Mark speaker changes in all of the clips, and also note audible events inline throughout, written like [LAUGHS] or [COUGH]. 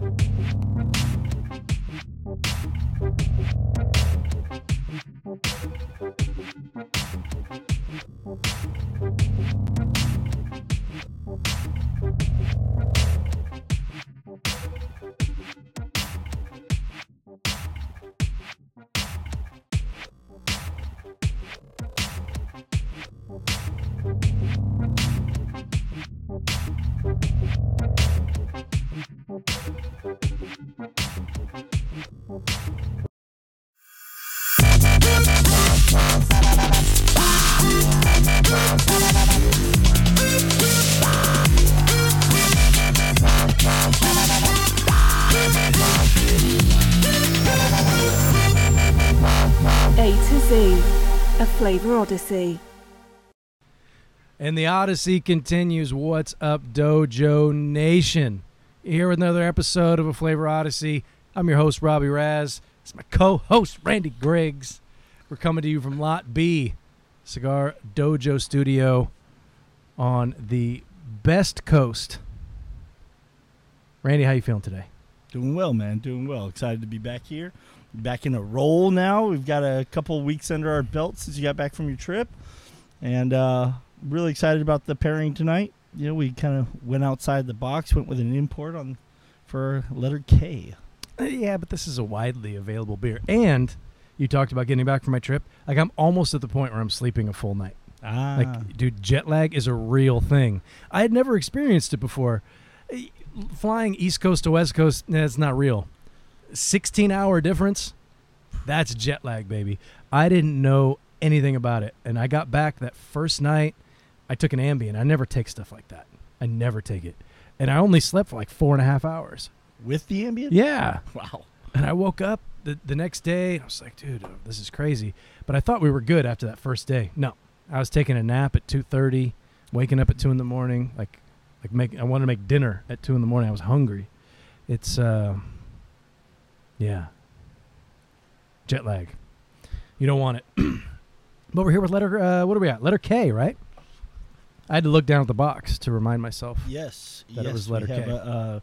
Speaker 1: Thank you. Flavor odyssey.
Speaker 2: And the Odyssey continues. What's up, Dojo Nation? Here with another episode of a Flavor Odyssey. I'm your host, Robby Raz. It's my co-host, Randy Griggs. We're coming to you from Lot B, Cigar Dojo Studio on the best coast. Randy, how you feeling today?
Speaker 3: Doing well, man. Doing well. Excited to be back here. Back in a roll now. We've got a couple weeks under our belt since you got back from your trip. And uh, really excited about the pairing tonight. You know, we kind of went outside the box, went with an import on for letter K.
Speaker 2: Yeah, but this is a widely available beer. And you talked about getting back from my trip. Like I'm almost at the point where I'm sleeping a full night.
Speaker 3: Ah.
Speaker 2: Like, dude, jet lag is a real thing. I had never experienced it before. Flying East Coast to West Coast, that's not real. 16 hour difference, that's jet lag, baby. I didn't know anything about it. And I got back that first night. I took an Ambien. I never take stuff like that. I never take it. And I only slept for like four and a half hours.
Speaker 3: with the Ambien?
Speaker 2: Yeah.
Speaker 3: Wow.
Speaker 2: And I woke up the, the next day. I was like, dude, this is crazy. But I thought we were good after that first day. No, I was taking a nap at two thirty, waking up at two in the morning. Like, like make I wanted to make dinner at two in the morning. I was hungry. It's uh, yeah, jet lag. You don't want it. [CLEARS THROAT] but we're here with letter. Uh, what are we at? Letter K, right? I had to look down at the box to remind myself.
Speaker 3: Yes.
Speaker 2: That it
Speaker 3: yes,
Speaker 2: was letter
Speaker 3: we have
Speaker 2: K.
Speaker 3: A, uh,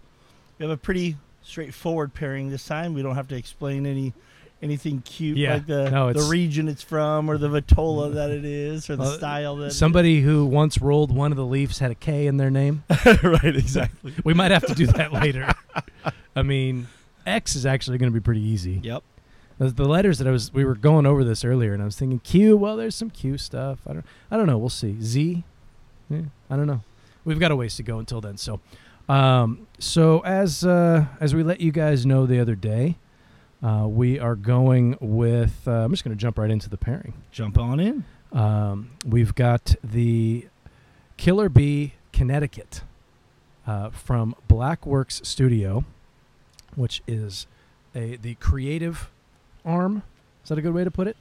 Speaker 3: we have a pretty straightforward pairing this time. We don't have to explain any anything cute
Speaker 2: Yeah.
Speaker 3: like the
Speaker 2: No,
Speaker 3: the region it's from or the vitola [LAUGHS] that it is or the
Speaker 2: Uh,
Speaker 3: style that it.
Speaker 2: Somebody who once rolled one of the Leafs had a K in their name. [LAUGHS]
Speaker 3: right, exactly. [LAUGHS]
Speaker 2: We might have to do that later. I mean, X is actually going to be pretty easy.
Speaker 3: Yep.
Speaker 2: The, the letters that I was, we were going over this earlier, and I was thinking Q. Well, there's some Q stuff. I don't, I don't know. We'll see. Z. Yeah, I don't know. We've got a ways to go until then. So, um, so as uh, as we let you guys know the other day, uh, we are going with. Uh, I'm just going to jump right into the pairing.
Speaker 3: Jump on in.
Speaker 2: Um, we've got the Killer Bee Connecticut uh, from Blackworks Studio, which is a the creative arm. Is that a good way to put it?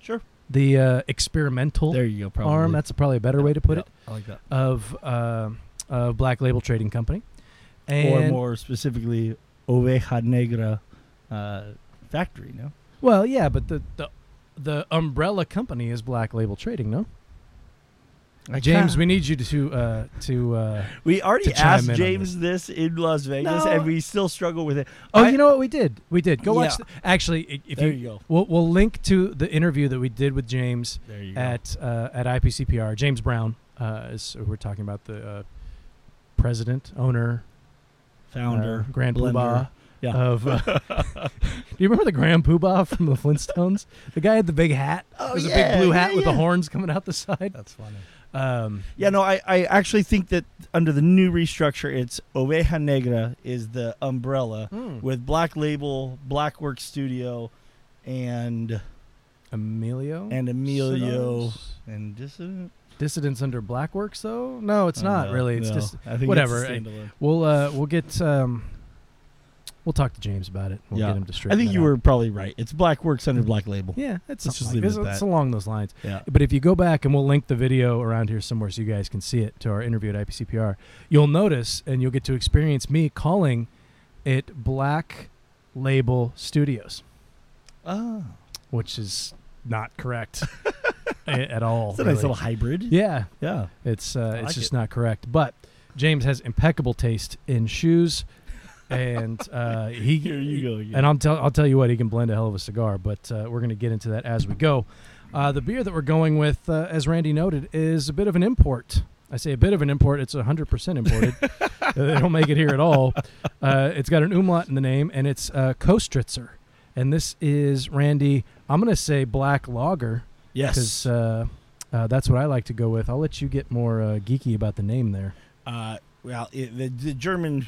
Speaker 3: Sure.
Speaker 2: The uh, experimental
Speaker 3: There you go. Probably.
Speaker 2: arm. That's probably a better way to put
Speaker 3: Yep,
Speaker 2: it.
Speaker 3: I like that.
Speaker 2: Of uh, of Black Label Trading Company. And
Speaker 3: or more specifically, Oveja Negra uh, factory. No.
Speaker 2: well, yeah, but the, the the umbrella company is Black Label Trading, no?
Speaker 3: I
Speaker 2: James,
Speaker 3: can't-
Speaker 2: we need you to uh, to. Uh,
Speaker 3: we already
Speaker 2: to chime
Speaker 3: asked
Speaker 2: in
Speaker 3: James this in Las Vegas,
Speaker 2: No.
Speaker 3: and we still struggle with it.
Speaker 2: Oh,
Speaker 3: I-
Speaker 2: you know what we did? We did. Go watch. The, actually, i- if
Speaker 3: there
Speaker 2: you,
Speaker 3: you go.
Speaker 2: we'll we'll link to the interview that we did with James
Speaker 3: There you go.
Speaker 2: at uh, at IPCPR. James Brown uh, is we're talking about the uh, president, owner,
Speaker 3: Founder,
Speaker 2: uh, Grand
Speaker 3: blender.
Speaker 2: Poobah
Speaker 3: Yeah.
Speaker 2: of. Uh, [LAUGHS] [LAUGHS] do you remember the Grand Poobah from the Flintstones? The guy had the big hat.
Speaker 3: Oh,
Speaker 2: There's a
Speaker 3: yeah,
Speaker 2: big blue
Speaker 3: yeah,
Speaker 2: hat with the horns coming out the side.
Speaker 3: That's funny.
Speaker 2: Um,
Speaker 3: Yeah, no, I, I actually think that under the new restructure, it's Oveja Negra is the umbrella
Speaker 2: hmm.
Speaker 3: with Black Label, Black Work Studio, and
Speaker 2: Emilio
Speaker 3: and Emilio and Dissident.
Speaker 2: Dissidents under Black Blackworks, though. No, it's not
Speaker 3: no,
Speaker 2: really. It's
Speaker 3: no.
Speaker 2: just whatever.
Speaker 3: It's
Speaker 2: We'll uh we'll get um we'll talk to James about it. We'll
Speaker 3: Yeah.
Speaker 2: get him to straighten.
Speaker 3: I
Speaker 2: think
Speaker 3: you
Speaker 2: out.
Speaker 3: were probably right. It's Black Works under Black Label.
Speaker 2: Yeah, it's
Speaker 3: Let's just
Speaker 2: like
Speaker 3: leave it at
Speaker 2: It's along those lines.
Speaker 3: Yeah.
Speaker 2: But if you go back and we'll link the video around here somewhere so you guys can see it to our interview at IPCPR, you'll notice and you'll get to experience me calling it Black Label Studios,
Speaker 3: Oh,
Speaker 2: which is not correct [LAUGHS] at all.
Speaker 3: it's a nice little hybrid.
Speaker 2: Yeah,
Speaker 3: Yeah.
Speaker 2: It's uh,
Speaker 3: I
Speaker 2: it's just
Speaker 3: it.
Speaker 2: not correct. But James has impeccable taste in shoes, and uh, he [LAUGHS]
Speaker 3: Here you go again.
Speaker 2: and I'll tell I'll tell you what he can blend a hell of a cigar, but uh, we're going to get into that as we go. Uh, the beer that we're going with, uh, as Randy noted, is a bit of an import. I say a bit of an import; it's hundred percent imported. [LAUGHS] they don't make it here at all. Uh, it's got an umlaut in the name, and it's uh, Kostritzer. And this is Randy. I'm going to say black lager
Speaker 3: yes.
Speaker 2: because uh, uh, that's what I like to go with. I'll let you get more uh, geeky about the name there.
Speaker 3: Uh, well, it, the, the German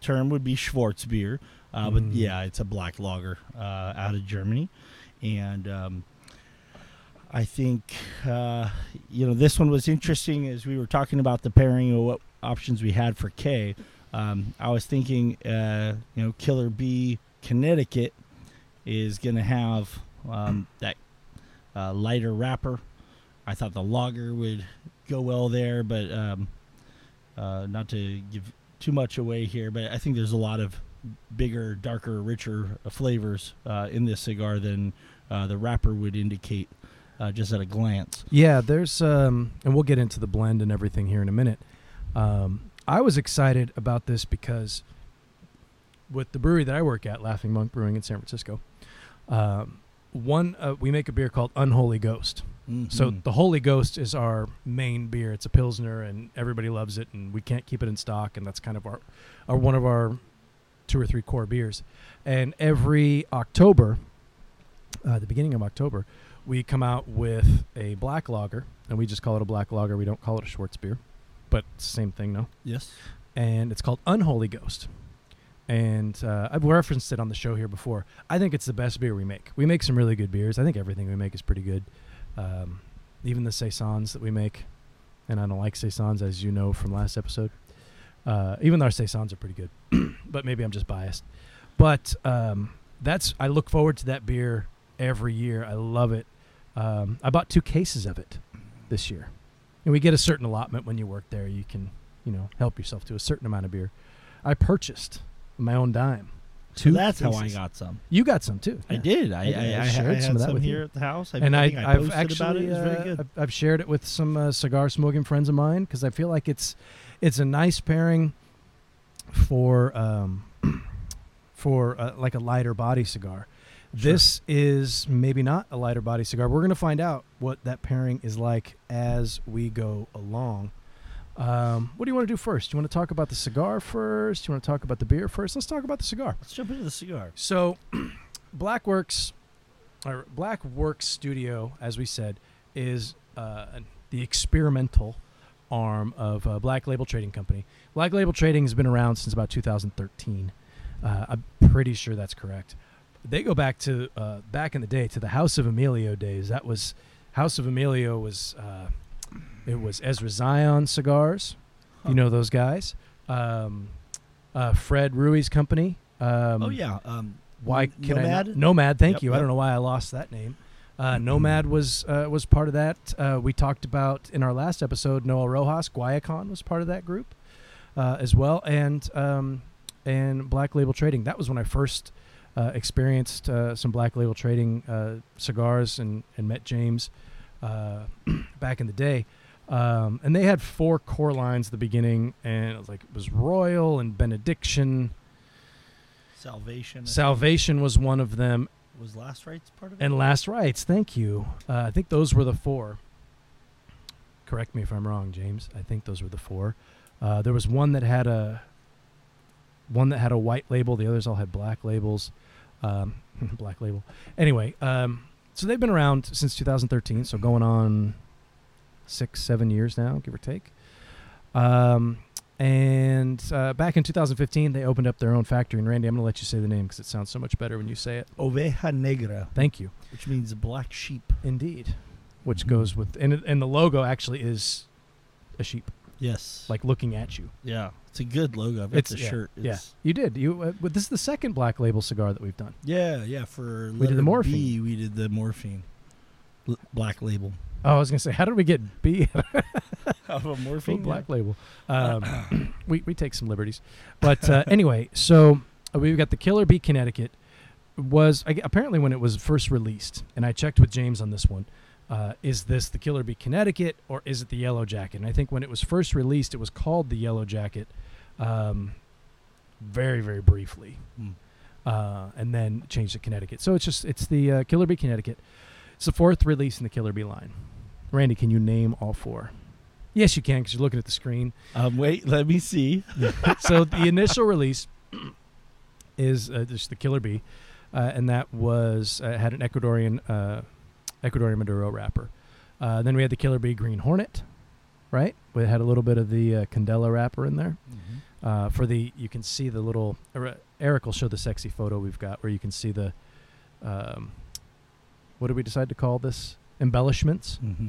Speaker 3: term would be Schwarzbier, uh, but
Speaker 2: Mm.
Speaker 3: yeah, it's a black lager uh, out of Germany, and um, I think uh, you know this one was interesting as we were talking about the pairing of what options we had for K. Um, I was thinking, uh, you know, Killer B Connecticut is going to have um, that uh, lighter wrapper. I thought the lager would go well there, but um, uh, not to give too much away here, but I think there's a lot of bigger, darker, richer uh, flavors uh, in this cigar than uh, the wrapper would indicate uh, just at a glance.
Speaker 2: Yeah, there's um, and we'll get into the blend and everything here in a minute. Um, I was excited about this because with the brewery that I work at, Laughing Monk Brewing in San Francisco, um, one uh, we make a beer called Unholy Ghost. So
Speaker 3: Mhm.
Speaker 2: the Holy Ghost is our main beer. It's a pilsner, and everybody loves it, and we can't keep it in stock, and that's kind of our, our one of our two or three core beers. And every October, uh, the beginning of October, we come out with a black lager, and we just call it a black lager. We don't call it a Schwarz beer, but same thing, no.
Speaker 3: yes,
Speaker 2: And it's called Unholy Ghost. And uh, I've referenced it on the show here before. I think it's the best beer we make. We make some really good beers. I think everything we make is pretty good. Um, even the saisons that we make, and I don't like saisons, as you know from last episode. Uh, even our saisons are pretty good, [CLEARS THROAT] but maybe I'm just biased. But um, that's I look forward to that beer every year. I love it. Um, I bought two cases of it this year, and we get a certain allotment when you work there. You can, you know, help yourself to a certain amount of beer. I purchased my own dime.
Speaker 3: so that's how I got some.
Speaker 2: You got some too.
Speaker 3: I did. I,
Speaker 2: I-
Speaker 3: I,
Speaker 2: I shared
Speaker 3: had
Speaker 2: some of that
Speaker 3: some
Speaker 2: with
Speaker 3: here
Speaker 2: you.
Speaker 3: at the house. I,
Speaker 2: and
Speaker 3: I
Speaker 2: I, I've actually
Speaker 3: it. It was very
Speaker 2: uh,
Speaker 3: good.
Speaker 2: I've, shared it with some uh, cigar smoking friends of mine because I feel like it's it's a nice pairing for um, [CLEARS THROAT] for uh, like a lighter body cigar. This is maybe not a lighter body cigar. We're going to find out what that pairing is like as we go along. Um, what do you want to do first? Do you want to talk about the cigar first? Do you want to talk about the beer first? Let's talk about the cigar.
Speaker 3: Let's jump into the cigar.
Speaker 2: So, [CLEARS THROAT] Blackworks, or Blackworks Studio, as we said, is uh, the experimental arm of uh, Black Label Trading Company. Black Label Trading has been around since about 2013. Uh, I'm pretty sure that's correct. They go back to uh, back in the day to the House of Emilio days. That was House of Emilio was uh, it was Ezra Zion cigars. You know those guys. Um, uh, Fred Rewey's company. Um,
Speaker 3: oh yeah. Um,
Speaker 2: why can I
Speaker 3: Nomad?
Speaker 2: not- Nomad? Thank
Speaker 3: Yep,
Speaker 2: you. I don't know why I lost that name. Uh, Nomad was uh, was part of that. Uh, we talked about in our last episode. Noel Rojas, Guayacan was part of that group uh, as well, and um, and Black Label Trading. That was when I first uh, experienced uh, some Black Label Trading uh, cigars and and met James uh, [CLEARS THROAT] back in the day. Um, and they had four core lines at the beginning, and it was like it was Royal and Benediction.
Speaker 3: Salvation. I think,
Speaker 2: Salvation was one of them,
Speaker 3: was last rites part of it.
Speaker 2: and Last Rites. Thank you. Uh, I think those were the four. Correct me if I'm wrong, James. I think those were the four. Uh, there was one that had a one that had a white label. The others all had black labels. Um, [LAUGHS] black label. Anyway, um, so they've been around since 2013. So going on six, seven years now, give or take. Um, and uh, back in 2015, they opened up their own factory. And Randy, I'm going to let you say the name because it sounds so much better when you say it.
Speaker 3: Oveja Negra,
Speaker 2: Thank you.
Speaker 3: which means black sheep.
Speaker 2: Indeed, which
Speaker 3: Mhm.
Speaker 2: goes with and and the logo actually is a sheep,
Speaker 3: Yes.
Speaker 2: like looking at you.
Speaker 3: yeah, it's a good logo. I've got
Speaker 2: It's-
Speaker 3: the
Speaker 2: yeah,
Speaker 3: shirt.
Speaker 2: yeah. You did. You. Uh, but this is the second Black Label cigar that we've done.
Speaker 3: yeah, yeah. For
Speaker 2: We did the morphine.
Speaker 3: B, we did the morphine. L- black label.
Speaker 2: Oh, I was gonna say, how did we get B [LAUGHS]
Speaker 3: Of a morphine.
Speaker 2: Black Label? Um, [CLEARS THROAT] we we take some liberties, but uh, [LAUGHS] anyway, so uh, we've got the Killer Bee Connecticut. Was I, apparently when it was first released, and I checked with James on this one. Uh, is this the Killer Bee Connecticut or is it the Yellow Jacket? And I think when it was first released, it was called the Yellow Jacket. Um, very very briefly,
Speaker 3: Mm.
Speaker 2: uh, and then changed to Connecticut. So it's just it's the uh, Killer Bee Connecticut. It's the fourth release in the Killer Bee line. Randy, can you name all four? Yes, you can because you're looking at the screen.
Speaker 3: Um, wait, let me see. [LAUGHS]
Speaker 2: so the initial release [CLEARS THROAT] is uh, just the Killer Bee, uh, and that was uh, had an Ecuadorian uh, Ecuadorian Maduro wrapper. Uh, then we had the Killer Bee Green Hornet, right? We had a little bit of the uh, Candela wrapper in there. Uh, for the you can see the little Er- Eric will show the sexy photo we've got where you can see the um, what did we decide to call this embellishments
Speaker 3: Mm-hmm.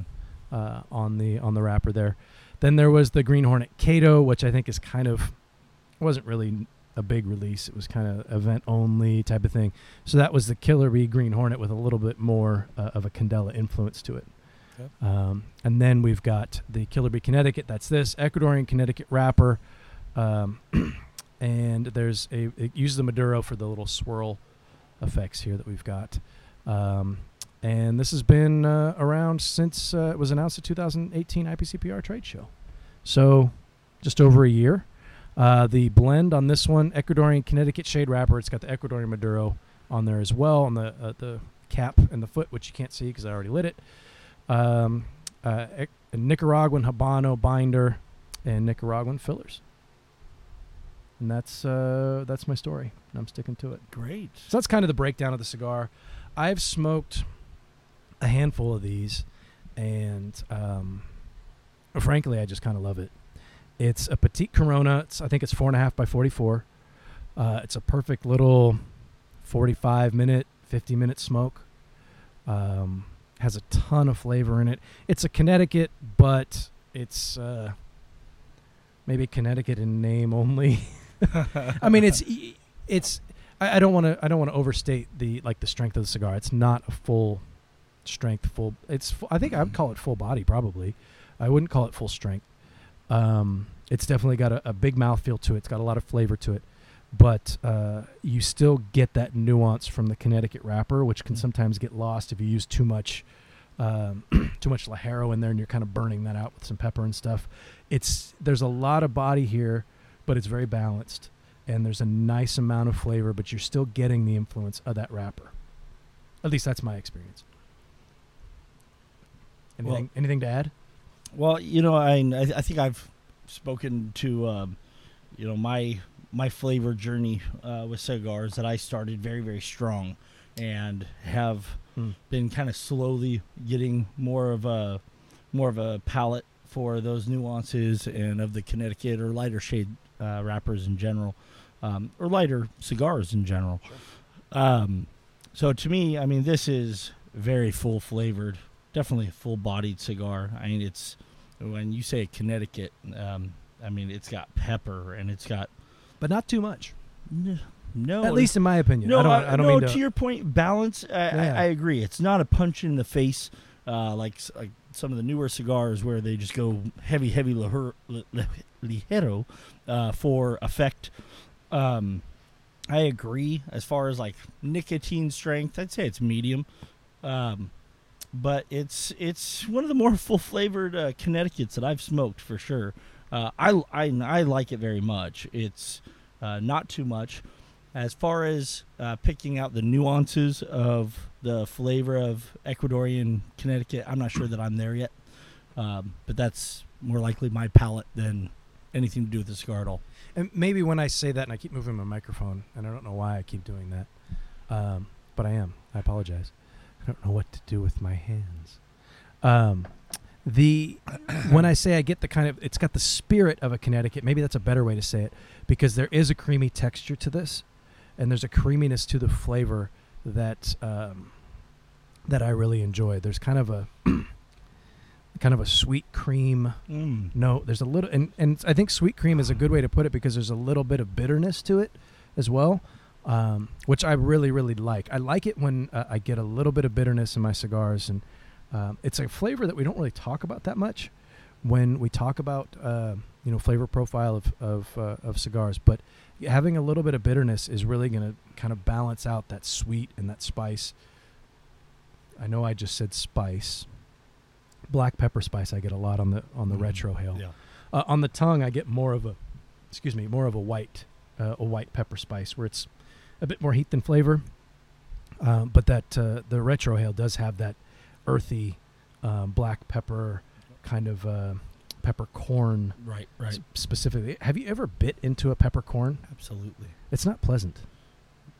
Speaker 2: uh, on the on the wrapper there. Then there was the Green Hornet Kato, which I think is kind of wasn't really a big release. It was kind of event only type of thing. So that was the Killer Bee Green Hornet with a little bit more uh, of a Candela influence to it. Um, and then we've got the Killer Bee Connecticut. That's this Ecuadorian Connecticut wrapper. Um, [CLEARS THROAT] and there's a it uses the Maduro for the little swirl effects here that we've got. Um, and this has been uh, around since uh, it was announced at 2018 IPCPR trade show. So just over a year. Uh, the blend on this one, Ecuadorian Connecticut shade wrapper. It's got the Ecuadorian Maduro on there as well on the uh, the cap and the foot, which you can't see because I already lit it. Um, uh, a Nicaraguan Habano binder and Nicaraguan fillers. And that's uh, that's my story. And I'm sticking to it.
Speaker 3: Great.
Speaker 2: So that's kind of the breakdown of the cigar. I've smoked a handful of these, and um, frankly, I just kind of love it. It's a petite Corona. It's, I think it's four and a half by forty-four. Uh, it's a perfect little forty-five minute, fifty minute smoke. Um, has a ton of flavor in it. It's a Connecticut, but it's uh, maybe Connecticut in name only. [LAUGHS] I mean, it's it's. I don't want to. I don't want to overstate the like the strength of the cigar. It's not a full strength. Full. It's. Full, I think I would call it full body. Probably. I wouldn't call it full strength. Um, it's definitely got a, a big mouthfeel to it. It's got a lot of flavor to it, but uh, you still get that nuance from the Connecticut wrapper, which can
Speaker 3: Mm.
Speaker 2: sometimes get lost if you use too much. Um, [CLEARS THROAT] too much Ligero in there, and you're kind of burning that out with some pepper and stuff. It's there's a lot of body here, but it's very balanced and there's a nice amount of flavor, but you're still getting the influence of that wrapper. At least that's my experience.
Speaker 3: Well-
Speaker 2: Anything anything to add?
Speaker 3: Well, you know, I I think I've spoken to um, you know my my flavor journey uh, with cigars that I started very very strong, and have
Speaker 2: Mm.
Speaker 3: been kind of slowly getting more of a more of a palate for those nuances and of the Connecticut or lighter shade uh, wrappers in general, um, or lighter cigars in general. Um, so to me, I mean, this is very full flavored, definitely a full bodied cigar. I mean, it's when you say Connecticut, um, I mean, it's got pepper and it's got
Speaker 2: But not too much.
Speaker 3: no,
Speaker 2: At least in my opinion.
Speaker 3: no,
Speaker 2: I don't,
Speaker 3: I,
Speaker 2: I don't
Speaker 3: no. to,
Speaker 2: to.
Speaker 3: your point, balance. I,
Speaker 2: Yeah.
Speaker 3: I, agree. It's not a punch in the face uh, like like some of the newer cigars where they just go heavy, heavy liger- li- li- ligero uh, for effect. Um, I agree. As far as like nicotine strength, I'd say it's medium. Um, but it's it's one of the more [LAUGHS] full flavored uh, Connecticut's that I've smoked for sure. Uh, I, I I like it very much. It's uh, not too much. As far as uh, picking out the nuances of the flavor of Ecuadorian Connecticut, I'm not sure that I'm there yet. Um, but that's more likely my palate than anything to do with the cigar at all.
Speaker 2: And maybe when I say that, and I keep moving my microphone, and I don't know why I keep doing that, um, but I am. I apologize. I don't know what to do with my hands. Um, the [COUGHS] when I say I get the kind of it's got the spirit of a Connecticut. Maybe that's a better way to say it because there is a creamy texture to this, and there's a creaminess to the flavor that um, that I really enjoy. There's kind of a [COUGHS] kind of a sweet cream
Speaker 3: Mm.
Speaker 2: no, there's a little, and, and I think sweet cream is a good way to put it because there's a little bit of bitterness to it as well, um, which I really, really like. I like it when uh, I get a little bit of bitterness in my cigars, and um, it's a flavor that we don't really talk about that much when we talk about uh, you know flavor profile of of, uh, of cigars. But having a little bit of bitterness is really going to kind of balance out that sweet and that spice. I know I just said spice. Black pepper spice I get a lot on the on the
Speaker 3: Mm.
Speaker 2: retrohale.
Speaker 3: Yeah.
Speaker 2: Uh, on the tongue, I get more of a, excuse me, more of a white uh, a white pepper spice, where it's a bit more heat than flavor. Um, but that uh, the retrohale does have that earthy um, black pepper kind of uh, peppercorn
Speaker 3: Right,
Speaker 2: s- specifically. Have you ever bit into a peppercorn?
Speaker 3: Absolutely.
Speaker 2: It's not pleasant,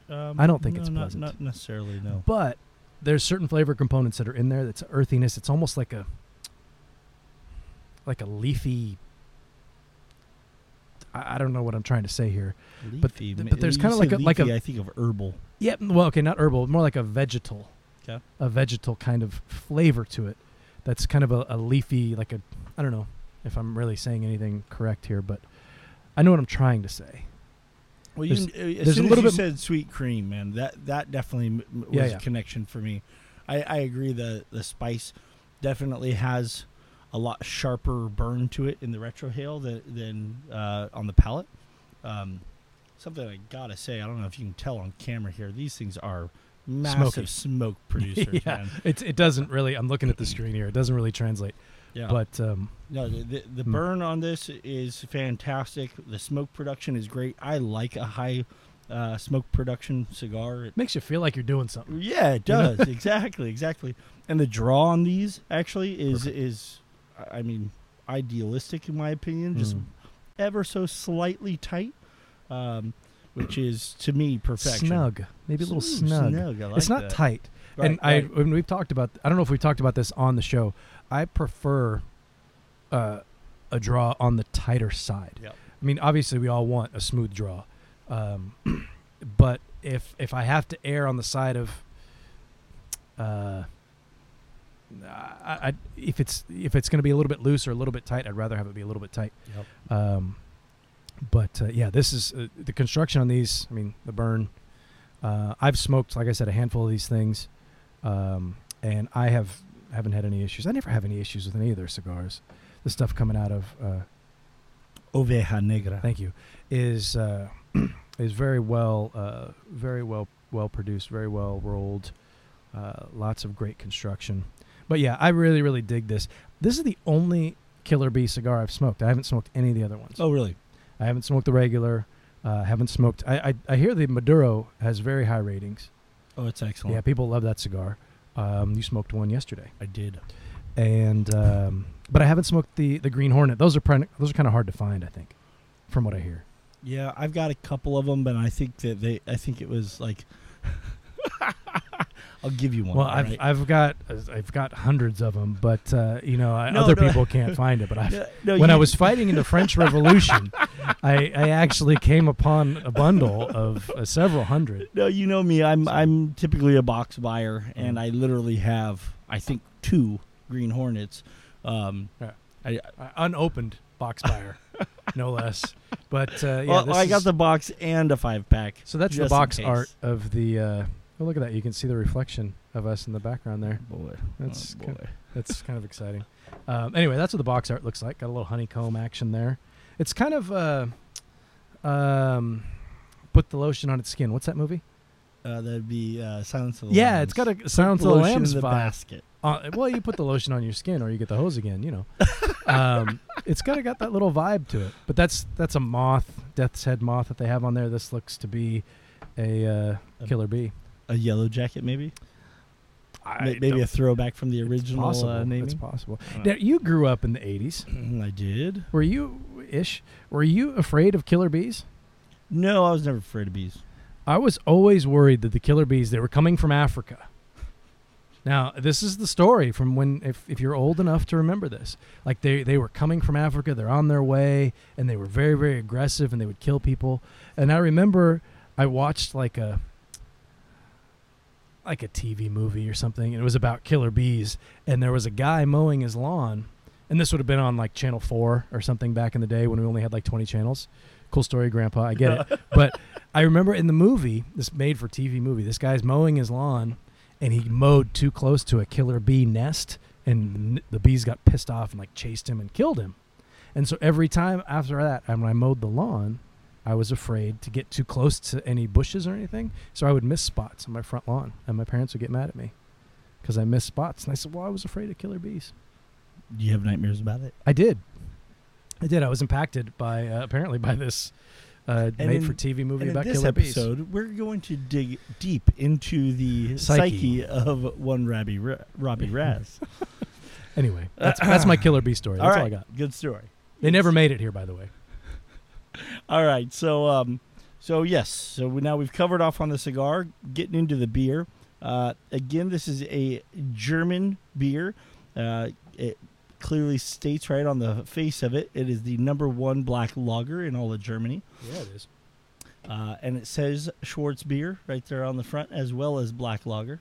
Speaker 3: Um,
Speaker 2: I don't think
Speaker 3: no,
Speaker 2: it's
Speaker 3: not,
Speaker 2: pleasant.
Speaker 3: Not necessarily, no.
Speaker 2: but there's certain flavor components that are in there. That's earthiness. It's almost like a like a leafy. I, I don't know what I'm trying to say here. But th- but there's kinda like a- like a-
Speaker 3: leafy, think of herbal.
Speaker 2: Yeah, well, okay, not herbal, more like a vegetal.
Speaker 3: 'Kay.
Speaker 2: A vegetal kind of flavor to it. That's kind of a, a leafy, like a. I don't know if I'm really saying anything correct here, but I know what I'm trying to say.
Speaker 3: Well,
Speaker 2: There's-
Speaker 3: you, uh, as soon as you said sweet cream, man, that that definitely m- was
Speaker 2: Yeah,
Speaker 3: a connection for me. I, I agree. The the spice definitely has a lot sharper burn to it in the retrohale than than uh, on the palate. Um, something I gotta say, I don't know if you can tell on camera here. These things are massive
Speaker 2: Smoky.
Speaker 3: smoke [LAUGHS] producers,
Speaker 2: yeah,
Speaker 3: man.
Speaker 2: it's it doesn't really. I'm looking at the screen here. It doesn't really translate.
Speaker 3: Yeah,
Speaker 2: But um,
Speaker 3: No, the, the, the
Speaker 2: Hmm.
Speaker 3: burn on this is fantastic. The smoke production is great. I like a high uh, smoke production cigar. It,
Speaker 2: makes you feel like you're doing something.
Speaker 3: yeah, it does exactly, exactly. And the draw on these actually is
Speaker 2: Perfect.
Speaker 3: is, I mean, idealistic in my opinion. Just
Speaker 2: Mm.
Speaker 3: ever so slightly tight, um, which is to me perfection.
Speaker 2: Snug, maybe a little
Speaker 3: Ooh,
Speaker 2: snug.
Speaker 3: I like
Speaker 2: it's not
Speaker 3: that.
Speaker 2: tight.
Speaker 3: Right,
Speaker 2: and I when we've talked about I don't know if we've talked about this on the show. I prefer uh, a draw on the tighter side.
Speaker 3: Yep.
Speaker 2: I mean, obviously we all want a smooth draw, um, [CLEARS THROAT] but if if I have to err on the side of, uh, I, I if it's if it's going to be a little bit loose or a little bit tight, I'd rather have it be a little bit tight.
Speaker 3: Yep.
Speaker 2: Um, but uh, yeah, this is uh, the construction on these. I mean, the burn. Uh, I've smoked, like I said, a handful of these things, um, and I have haven't had any issues. I never have any issues with any of their cigars. The stuff coming out of uh,
Speaker 3: Oveja Negra.
Speaker 2: thank you is uh, [CLEARS THROAT] is very well uh, very well well produced, very well rolled. Uh, lots of great construction. But yeah, I really really dig this. This is the only Killer Bee cigar I've smoked. I haven't smoked any of the other ones.
Speaker 3: Oh, really?
Speaker 2: I haven't smoked the regular. Uh, haven't smoked. I, I I hear the Maduro has very high ratings.
Speaker 3: Oh, it's excellent.
Speaker 2: Yeah, people love that cigar. Um, you smoked one yesterday,
Speaker 3: I did.
Speaker 2: and um, but I haven't smoked the the Green Hornet. Those are prin- those are kind of hard to find, I think, from what I hear.
Speaker 3: Yeah, I've got a couple of them, but I think that they. I think it was like. [LAUGHS] I'll give you one.
Speaker 2: well, I've
Speaker 3: right?
Speaker 2: I've got I've got hundreds of them, but uh, you know I,
Speaker 3: No,
Speaker 2: other
Speaker 3: no.
Speaker 2: people can't find it. But [LAUGHS] I
Speaker 3: No,
Speaker 2: when I was fighting in the French [LAUGHS] Revolution, I, I actually came upon a bundle of uh, several hundred.
Speaker 3: No, you know me. I'm
Speaker 2: So-
Speaker 3: I'm typically a box buyer, and
Speaker 2: Mm.
Speaker 3: I literally have I think two Green Hornets. Um,
Speaker 2: Yeah.
Speaker 3: I,
Speaker 2: Uh, unopened box [LAUGHS] buyer, no less. But uh, yeah,
Speaker 3: well, I got the box and a five pack.
Speaker 2: So that's the box art of the. Uh, oh, look at that! You can see the reflection of us in the background there.
Speaker 3: Boy,
Speaker 2: That's
Speaker 3: oh,
Speaker 2: kind
Speaker 3: boy.
Speaker 2: That's kind of exciting. Um, anyway, that's what the box art looks like. Got a little honeycomb action there. It's kind of uh, um, put the lotion on its skin. What's that movie?
Speaker 3: Uh, that'd be uh, Silence of the
Speaker 2: Yeah,
Speaker 3: Lambs.
Speaker 2: it's got a Silence of the Lambs
Speaker 3: in the
Speaker 2: vibe.
Speaker 3: basket.
Speaker 2: Uh, well, you put the lotion on your skin, or you get the hose again. You know, [LAUGHS] um, it's kind of got that little vibe to it. But that's that's a moth, death's head moth that they have on there. This looks to be a uh,
Speaker 3: A-
Speaker 2: killer bee.
Speaker 3: A yellow jacket, maybe.
Speaker 2: I
Speaker 3: maybe a throwback from the
Speaker 2: it's
Speaker 3: original
Speaker 2: possible.
Speaker 3: uh, naming.
Speaker 2: It's possible.
Speaker 3: Uh,
Speaker 2: Now, you grew up in the '80s. [CLEARS THROAT]
Speaker 3: I did.
Speaker 2: Were you ish? Were you afraid of killer bees?
Speaker 3: No, I was never afraid of bees.
Speaker 2: I was always worried that the killer bees they were coming from Africa. Now, this is the story from when if, if you're old enough to remember this. Like they they were coming from Africa, they're on their way and they were very very aggressive and they would kill people. And I remember I watched like a like a TV movie or something and it was about killer bees and there was a guy mowing his lawn and this would have been on like channel 4 or something back in the day when we only had like 20 channels. Cool story, grandpa. I get it. [LAUGHS] But I remember in the movie, this made for TV movie, this guy's mowing his lawn and he mowed too close to a killer bee nest and the bees got pissed off and like chased him and killed him. And so every time after that, when I mowed the lawn, I was afraid to get too close to any bushes or anything. So I would miss spots on my front lawn and my parents would get mad at me because I missed spots. And I said, well, I was afraid of killer bees.
Speaker 3: Do you have nightmares about it?
Speaker 2: I did. I did. I was impacted by uh, apparently by this uh, made-for-TV movie about
Speaker 3: this
Speaker 2: killer bees.
Speaker 3: episode, we're going to dig deep into the psyche,
Speaker 2: Psyche.
Speaker 3: of one Robby Ra- Robby Raz. [LAUGHS]
Speaker 2: Anyway, that's that's my [LAUGHS] killer bee story. That's all,
Speaker 3: all
Speaker 2: I got.
Speaker 3: good story.
Speaker 2: They never made it here, by the way. [LAUGHS]
Speaker 3: All right, so um, so yes, so now we've covered off on the cigar, getting into the beer. Uh, again, this is a German beer. Uh, it clearly states right on the face of it, it is the number one black lager in all of Germany,
Speaker 2: Yeah, it is.
Speaker 3: uh, and it says Schwarz beer right there on the front, as well as black lager.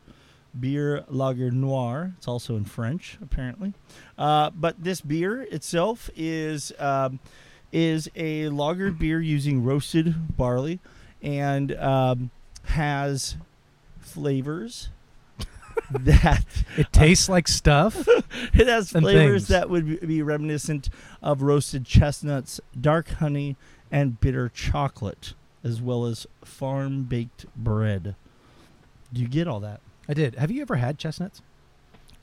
Speaker 3: Beer Lager Noir. It's also in French, apparently. Uh, but this beer itself is um, is a lager beer using roasted barley and um, has flavors [LAUGHS] that
Speaker 2: It tastes like stuff. [LAUGHS]
Speaker 3: it has flavors
Speaker 2: things.
Speaker 3: that would be reminiscent of roasted chestnuts, dark honey, and bitter chocolate, as well as farm baked bread. Do you get all that?
Speaker 2: I did. Have you ever had chestnuts?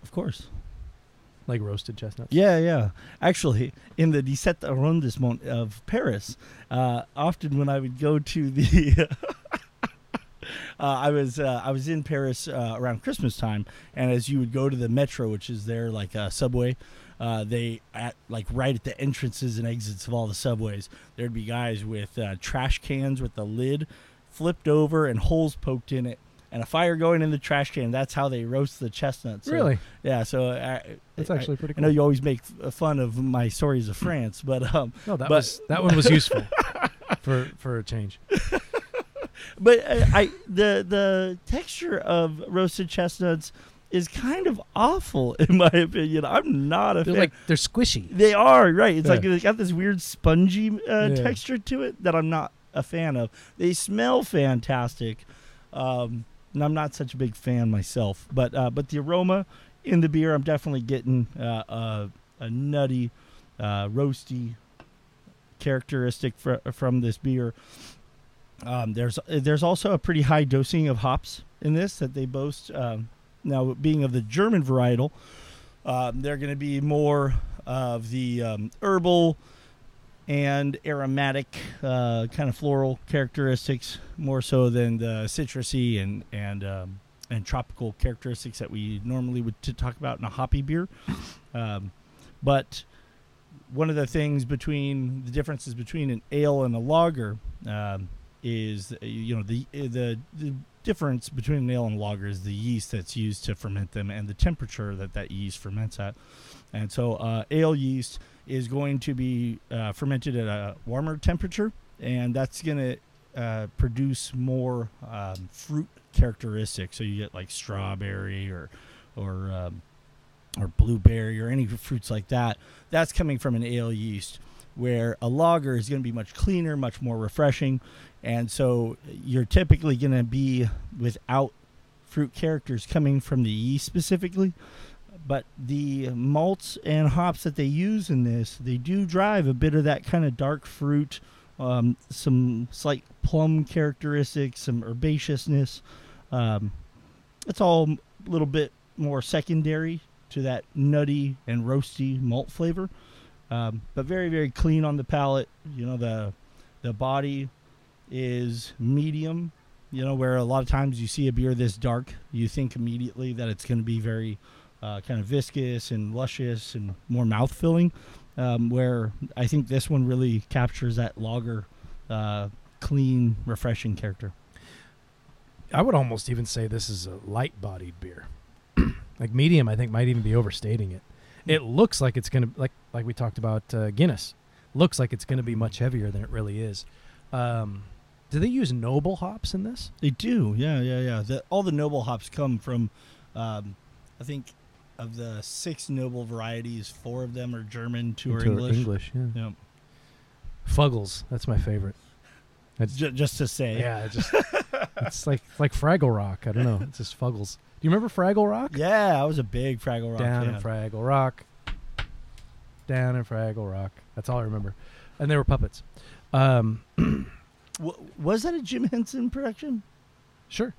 Speaker 3: Of course.
Speaker 2: Like roasted chestnuts?
Speaker 3: Yeah, yeah. Actually, in the 17 arrondissement of Paris, uh, often when I would go to the, [LAUGHS] uh, I was uh, I was in Paris uh, around Christmas time, and as you would go to the metro, which is there like a subway, uh, they at like right at the entrances and exits of all the subways, there'd be guys with uh, trash cans with the lid flipped over and holes poked in it. And a fire going in the trash can. That's how they roast the chestnuts. So,
Speaker 2: Really?
Speaker 3: Yeah. So uh,
Speaker 2: That's
Speaker 3: I-
Speaker 2: actually pretty
Speaker 3: I know you always make fun of my stories of France, but um,
Speaker 2: no, that
Speaker 3: but-
Speaker 2: was that one was useful [LAUGHS] for for a change. [LAUGHS]
Speaker 3: but I, I the the texture of roasted chestnuts is kind of awful [LAUGHS] in my opinion. I'm not a
Speaker 2: They're
Speaker 3: fan.
Speaker 2: like they're squishy.
Speaker 3: they are right. It's like
Speaker 2: Yeah.
Speaker 3: they got this weird spongy uh,
Speaker 2: Yeah.
Speaker 3: texture to it that I'm not a fan of. They smell fantastic, um, and I'm not such a big fan myself. But uh, but the aroma in the beer, I'm definitely getting uh, a, a nutty, uh, roasty characteristic fr- from this beer. Um, there's there's also a pretty high dosing of hops in this that they boast. Um, now, being of the German varietal, um, they're going to be more of the um, herbal and aromatic uh, kind of floral characteristics, more so than the citrusy and and um, and tropical characteristics that we normally would to talk about in a hoppy beer. [COUGHS] Um, but one of the things between the differences between an ale and a lager um, is uh, you know the the the difference between an ale and a lager is the yeast that's used to ferment them and the temperature that that yeast ferments at. And so uh, ale yeast is going to be uh, fermented at a warmer temperature, and that's going to uh, produce more um, fruit characteristics. So you get like strawberry or or um, or blueberry or any fruits like that. That's coming from an ale yeast, where a lager is going to be much cleaner, much more refreshing, and so you're typically going to be without fruit characters coming from the yeast specifically. But the malts and hops that they use in this, they do drive a bit of that kind of dark fruit, um, some slight plum characteristics, some herbaceousness. Um, it's all a little bit more secondary to that nutty and roasty malt flavor, um, but very very clean on the palate. You know the the body is medium. You know where a lot of times you see a beer this dark, you think immediately that it's going to be very uh, kind of viscous and luscious and more mouth filling. Um, where I think this one really captures that lager, uh, clean, refreshing character.
Speaker 2: I would almost even say this is a light-bodied beer. [CLEARS THROAT] like medium, I think might even be overstating it. It looks like it's gonna like like we talked about uh, Guinness. Looks like it's gonna be much heavier than it really is. Um, do they use noble hops in this?
Speaker 3: They do, yeah, yeah, yeah. The, all the noble hops come from, um, I think, of the six noble varieties, four of them are German, two are English.
Speaker 2: English, yeah.
Speaker 3: Yeah.
Speaker 2: Fuggles, that's my favorite. That's
Speaker 3: J- just to say,
Speaker 2: yeah, it just [LAUGHS] it's like like Fraggle Rock. I don't know. It's just Fuggles. Do you remember Fraggle Rock?
Speaker 3: yeah, I was a big Fraggle Rock
Speaker 2: Down
Speaker 3: fan.
Speaker 2: in Fraggle Rock. Down in Fraggle Rock. That's all I remember. And they were puppets. Um, [CLEARS THROAT]
Speaker 3: W- was that a Jim Henson production?
Speaker 2: sure.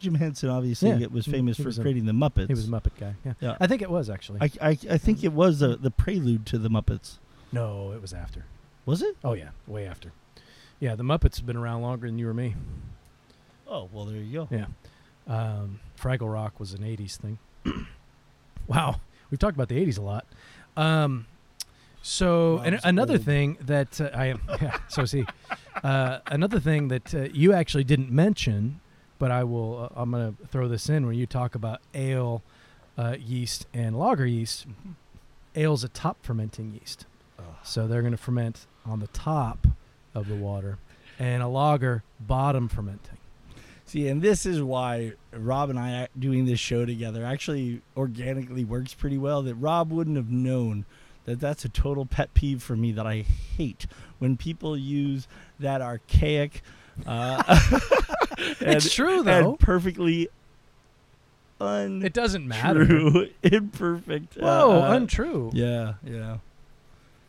Speaker 3: Jim Henson obviously
Speaker 2: Yeah,
Speaker 3: it was famous
Speaker 2: he
Speaker 3: for
Speaker 2: was a-
Speaker 3: creating the Muppets.
Speaker 2: He was a Muppet guy. Yeah.
Speaker 3: Yeah.
Speaker 2: I think it was actually.
Speaker 3: I, I, I think it was the the prelude to the Muppets.
Speaker 2: no, it was after.
Speaker 3: Was it?
Speaker 2: Oh yeah, way after. Yeah, the Muppets have been around longer than you or me.
Speaker 3: Oh well, there you go.
Speaker 2: Yeah. Um, Fraggle Rock was an '80s thing. [COUGHS] wow, we've talked about the '80s a lot. Um, so and another
Speaker 3: old.
Speaker 2: thing that uh, I am, [LAUGHS] yeah, so see. Uh, another thing that uh, you actually didn't mention, but I will. Uh, I'm going to throw this in when you talk about ale uh, yeast and lager yeast. Ale's a top fermenting yeast,
Speaker 3: Ugh.
Speaker 2: so they're going to ferment on the top of the water, and a lager bottom fermenting.
Speaker 3: See, and this is why Rob and I doing this show together actually organically works pretty well. That Rob wouldn't have known that that's a total pet peeve for me that I hate when people use that archaic. Uh, [LAUGHS] [LAUGHS] and,
Speaker 2: it's true though.
Speaker 3: and perfectly untrue,
Speaker 2: It doesn't matter. [LAUGHS]
Speaker 3: imperfect.
Speaker 2: Whoa,
Speaker 3: uh,
Speaker 2: untrue.
Speaker 3: Yeah, yeah,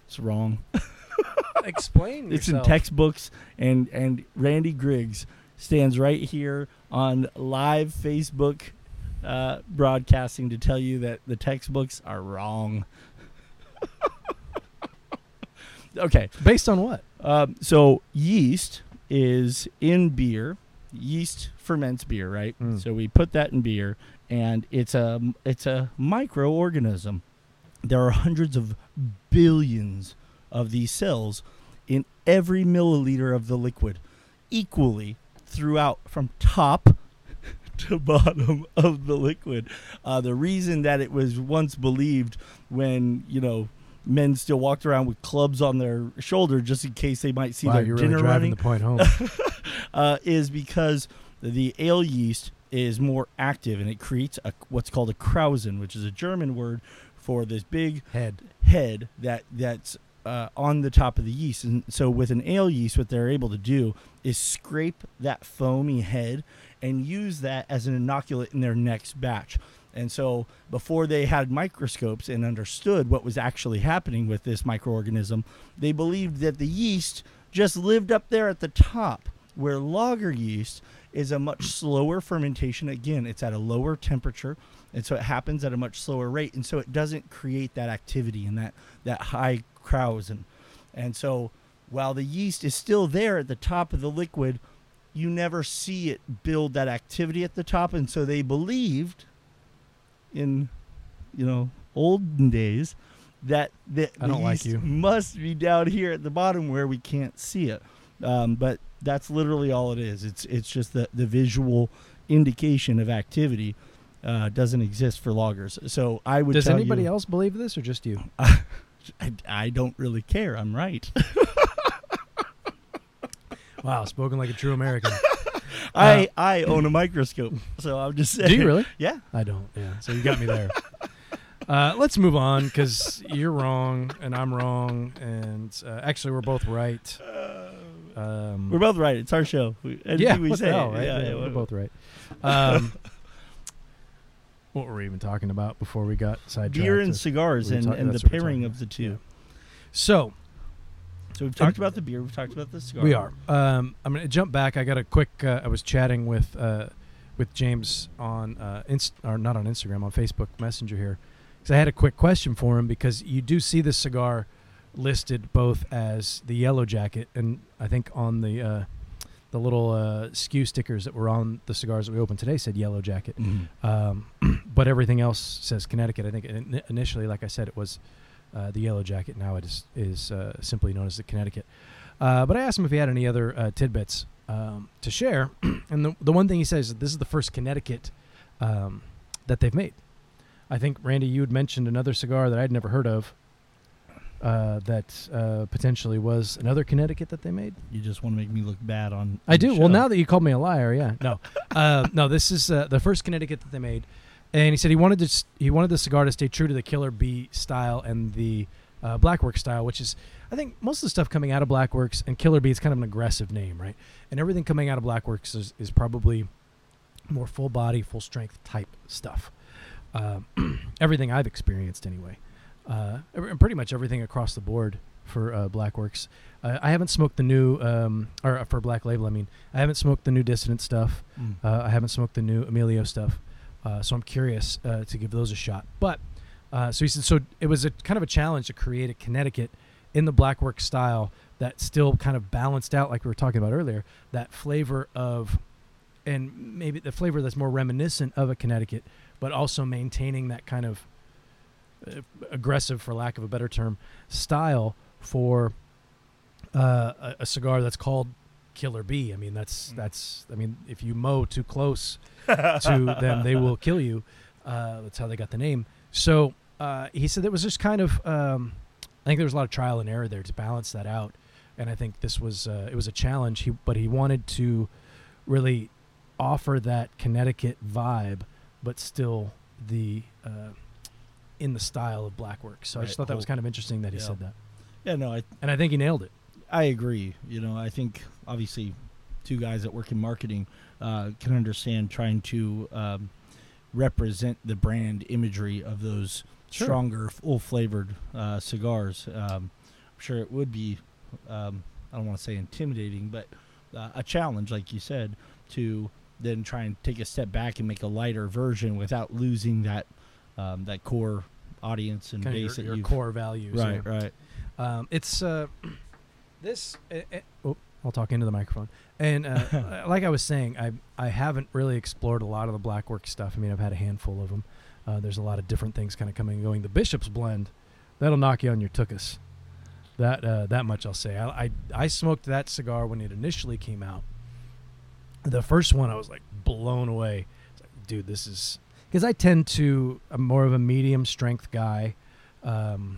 Speaker 3: it's wrong. [LAUGHS]
Speaker 2: Explain
Speaker 3: It's
Speaker 2: yourself.
Speaker 3: in textbooks, and and Randy Griggs stands right here on live Facebook uh, broadcasting to tell you that the textbooks are wrong. [LAUGHS] okay,
Speaker 2: Based on what?
Speaker 3: um, so yeast is in beer. Yeast ferments beer, right?
Speaker 2: Mm.
Speaker 3: So we put that in beer, and it's a it's a microorganism. There are hundreds of billions of these cells in every milliliter of the liquid, equally throughout from top [LAUGHS] to bottom of the liquid. Uh, the reason that it was once believed when you know men still walked around with clubs on their shoulder just in case they might see
Speaker 2: wow,
Speaker 3: their
Speaker 2: you're
Speaker 3: dinner
Speaker 2: really driving
Speaker 3: running
Speaker 2: the point home. [LAUGHS]
Speaker 3: uh, is because the ale yeast is more active and it creates a, what's called a Krausen, which is a German word for this big
Speaker 2: Head.
Speaker 3: head that that's uh, on the top of the yeast. And so with an ale yeast, what they're able to do is scrape that foamy head and use that as an inoculant in their next batch. And so before they had microscopes and understood what was actually happening with this microorganism, they believed that the yeast just lived up there at the top, where lager yeast is a much slower fermentation. Again, it's at a lower temperature, and so it happens at a much slower rate, and so it doesn't create that activity and that that high Krausen. And so while the yeast is still there at the top of the liquid, you never see it build that activity at the top, and so they believed in you know olden days that the,
Speaker 2: I don't like
Speaker 3: yeast
Speaker 2: you.
Speaker 3: must be down here at the bottom where we can't see it. Um, but that's literally all it is. It's it's just the the visual indication of activity uh, doesn't exist for lagers. So I would.
Speaker 2: Does
Speaker 3: tell
Speaker 2: anybody
Speaker 3: you,
Speaker 2: else believe this or just you? [LAUGHS]
Speaker 3: I, I don't really care. I'm right. [LAUGHS]
Speaker 2: Wow, spoken like a true American. [LAUGHS]
Speaker 3: I I own a microscope, so I'm just saying.
Speaker 2: Do you really?
Speaker 3: Yeah.
Speaker 2: I don't. Yeah. So you got me there. Uh, let's move on because you're wrong and I'm wrong, and uh, actually we're both right. Um,
Speaker 3: We're both right. It's our show. We,
Speaker 2: yeah,
Speaker 3: we say
Speaker 2: the hell, right?
Speaker 3: yeah,
Speaker 2: yeah,
Speaker 3: yeah,
Speaker 2: we're both right. [LAUGHS] Um, what were we even talking about before we got sidetracked?
Speaker 3: Beer and cigars
Speaker 2: we
Speaker 3: and,
Speaker 2: ta-
Speaker 3: and the
Speaker 2: that's what we're
Speaker 3: pairing of the two.
Speaker 2: So
Speaker 3: So we've talked about the beer. We've talked about the cigar.
Speaker 2: We are. Um, I'm going to jump back. I got a quick. Uh, I was chatting with uh, with James on uh, Inst- or not on Instagram on Facebook Messenger here because I had a quick question for him because you do see this cigar listed both as the Yellow Jacket and I think on the uh, the little uh, SKU stickers that were on the cigars that we opened today said Yellow Jacket,
Speaker 3: Mhm.
Speaker 2: um, [CLEARS THROAT] but everything else says Connecticut. I think in- initially, like I said, it was uh, the Yellow Jacket. Now it is is uh, simply known as the Connecticut. Uh, but I asked him if he had any other uh, tidbits um, to share, [CLEARS THROAT] and the the one thing he says is this is the first Connecticut um, that they've made. I think Randy, you had mentioned another cigar that I'd never heard of. Uh, that uh, potentially was another Connecticut that they made.
Speaker 3: You just want to make me look bad on.
Speaker 2: I do. Well, now that you called me a liar, yeah. No, [LAUGHS] uh, no. This is uh, the first Connecticut that they made, and he said he wanted to. He wanted the cigar to stay true to the Killer Bee style and the uh, Blackworks style, which is, I think, most of the stuff coming out of Blackworks and Killer Bee is kind of an aggressive name, right? And everything coming out of Blackworks is, is probably more full body, full strength type stuff. Um [CLEARS THROAT] everything I've experienced, anyway, uh, pretty much everything across the board for uh, Blackworks. Uh, I haven't smoked the new, um, or uh, for Black Label, I mean, I haven't smoked the new Dissident stuff.
Speaker 3: Mm.
Speaker 2: Uh, I haven't smoked the new Emilio stuff, uh, so I'm curious uh, to give those a shot. But uh, so he said, so it was a kind of a challenge to create a Connecticut in the Blackwork style, that still kind of balanced out, like we were talking about earlier, that flavor of, and maybe the flavor that's more reminiscent of a Connecticut, but also maintaining that kind of aggressive, for lack of a better term, style for uh, a, a cigar that's called Killer Bee. I mean, that's
Speaker 3: Mm.
Speaker 2: that's. I mean, if you mow too close to them, they will kill you. Uh, that's how they got the name. So uh, he said it was just kind of. Um, I think there was a lot of trial and error there to balance that out, and I think this was uh, it was a challenge. He but he wanted to really offer that Connecticut vibe, but still the uh, in the style of Blackwork. So I just thought that was kind of interesting that he
Speaker 3: Yeah.
Speaker 2: said that,
Speaker 3: Yeah, no, I
Speaker 2: and I think he nailed it.
Speaker 3: I agree. You know, I think obviously two guys that work in marketing uh, can understand trying to um, represent the brand imagery of those
Speaker 2: Sure.
Speaker 3: stronger, full flavored uh, cigars. Um, I'm sure it would be, um, I don't want to say intimidating, but uh, a challenge, like you said, to then try and take a step back and make a lighter version without losing that um, that core audience and
Speaker 2: Kind of
Speaker 3: base
Speaker 2: your,
Speaker 3: that
Speaker 2: your
Speaker 3: you've
Speaker 2: core values. yeah.
Speaker 3: right, right.
Speaker 2: Um, it's uh, [CLEARS THROAT] this. Uh, uh, oh, I'll talk into the microphone. And uh, [LAUGHS] uh, like I was saying, I I haven't really explored a lot of the blackwork stuff. I mean, I've had a handful of them. Uh, there's a lot of different things kind of coming and going. The Bishop's blend, that'll knock you on your tookus. That uh, that much I'll say. I, I I smoked that cigar when it initially came out. The first one, I was like blown away. It's like, dude, this is because I tend to I'm more of a medium strength guy. Um,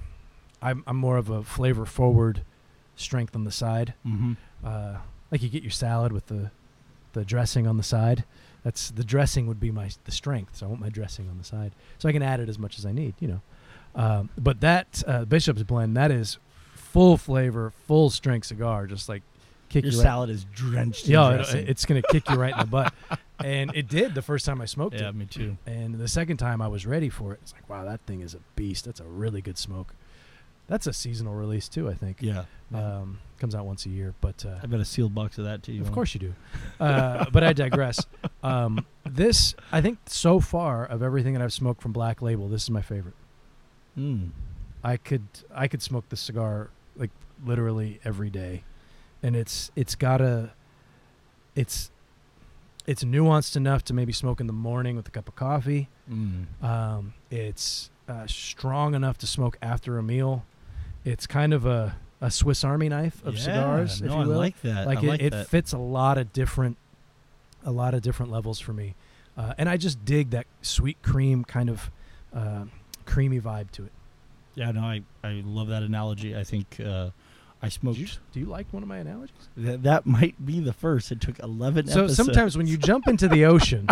Speaker 2: I'm I'm more of a flavor forward strength on the side.
Speaker 3: Mm-hmm.
Speaker 2: Uh, like you get your salad with the the dressing on the side. That's the dressing would be my the strength. So I want my dressing on the side, so I can add it as much as I need. You know, um, but that uh, Bishop's blend that is full flavor, full strength cigar, just like kick
Speaker 3: Your
Speaker 2: you right.
Speaker 3: salad is drenched.
Speaker 2: Yeah, it,
Speaker 3: dressing.
Speaker 2: it's gonna kick you right in the butt, [LAUGHS] and it did the first time I smoked
Speaker 3: yeah,
Speaker 2: it.
Speaker 3: Yeah, me too.
Speaker 2: And the second time I was ready for it. It's like, wow, that thing is a beast. That's a really good smoke. That's a seasonal release too, I think.
Speaker 3: Yeah,
Speaker 2: Um, comes out once a year, but uh,
Speaker 3: I've got a sealed box of that too.
Speaker 2: of course you do. Uh, but I digress. [LAUGHS] Um, this, I think, so far of everything that I've smoked from Black Label, this is my favorite.
Speaker 3: Mm.
Speaker 2: I could, I could smoke this cigar like literally every day, and it's, it's got a, it's, it's nuanced enough to maybe smoke in the morning with a cup of coffee.
Speaker 3: Mm.
Speaker 2: Um, it's uh, strong enough to smoke after a meal. It's kind of a, a Swiss Army knife of
Speaker 3: Yeah,
Speaker 2: cigars, if
Speaker 3: no,
Speaker 2: you will.
Speaker 3: I like that.
Speaker 2: like
Speaker 3: I
Speaker 2: it,
Speaker 3: like
Speaker 2: it
Speaker 3: that.
Speaker 2: fits a lot of different, a lot of different levels for me, uh, and I just dig that sweet cream kind of uh, creamy vibe to it.
Speaker 3: Yeah, no, I, I love that analogy. I think uh, I smoked.
Speaker 2: Do you, do you like one of my analogies?
Speaker 3: That, that might be the first. It took eleven.
Speaker 2: So
Speaker 3: episodes.
Speaker 2: sometimes when you [LAUGHS] jump into the ocean,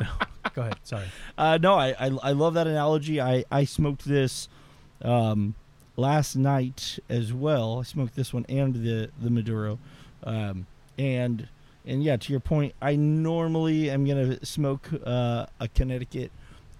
Speaker 2: No, [LAUGHS] go ahead. Sorry.
Speaker 3: Uh, no, I, I I love that analogy. I I smoked this um, last night as well. I smoked this one and the the Maduro, um, and and yeah, to your point, I normally am gonna smoke uh, a Connecticut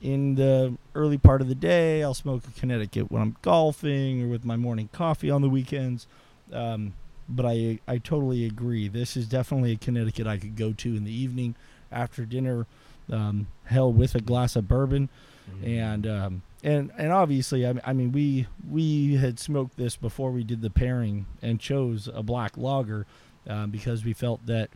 Speaker 3: in the early part of the day. I'll smoke a Connecticut when I'm golfing or with my morning coffee on the weekends. Um, but I I totally agree. This is definitely a Connecticut I could go to in the evening after dinner. Um, hell, with a glass of bourbon, and um, and and obviously, I, I mean, we we had smoked this before we did the pairing and chose a black lager um, because we felt that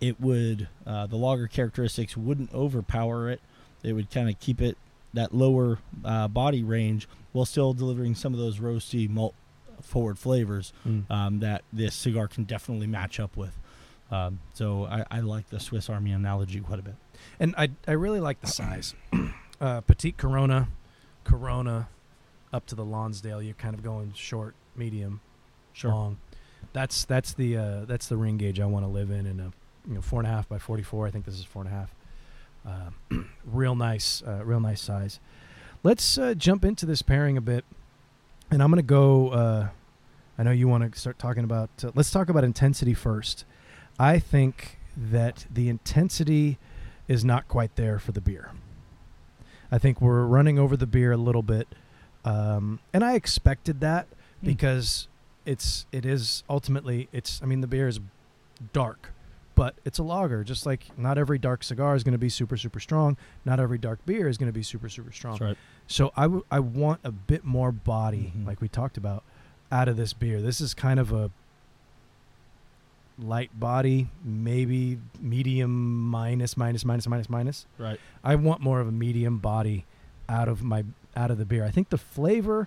Speaker 3: it would uh, the lager characteristics wouldn't overpower it. It would kind of keep it that lower uh, body range while still delivering some of those roasty malt forward flavors
Speaker 2: Mm.
Speaker 3: um, that this cigar can definitely match up with. Um, so I, I like the Swiss Army analogy quite a bit.
Speaker 2: And I I really like the size. [CLEARS THROAT] uh, petite Corona, Corona, up to the Lonsdale. You're kind of going short, medium, long. That's that's the uh, that's the ring gauge I want to live in. In a you know four and a half by forty four. I think this is four and a half. [CLEARS THROAT] Real nice, uh, real nice size. Let's uh, jump into this pairing a bit, and I'm gonna go. Uh, I know you want to start talking about. Uh, let's talk about intensity first. I think that the intensity is not quite there for the beer. I think we're running over the beer a little bit, um, and I expected that
Speaker 3: Hmm.
Speaker 2: because it's it is ultimately it's. I mean, the beer is dark, but it's a lager. Just like not every dark cigar is going to be super super strong. Not every dark beer is going to be super super strong.
Speaker 3: Right.
Speaker 2: So I, w- I want a bit more body,
Speaker 3: Mhm.
Speaker 2: like we talked about, out of this beer. This is kind of a light body, maybe medium minus minus minus minus minus.
Speaker 3: Right.
Speaker 2: I want more of a medium body out of my out of the beer. I think the flavor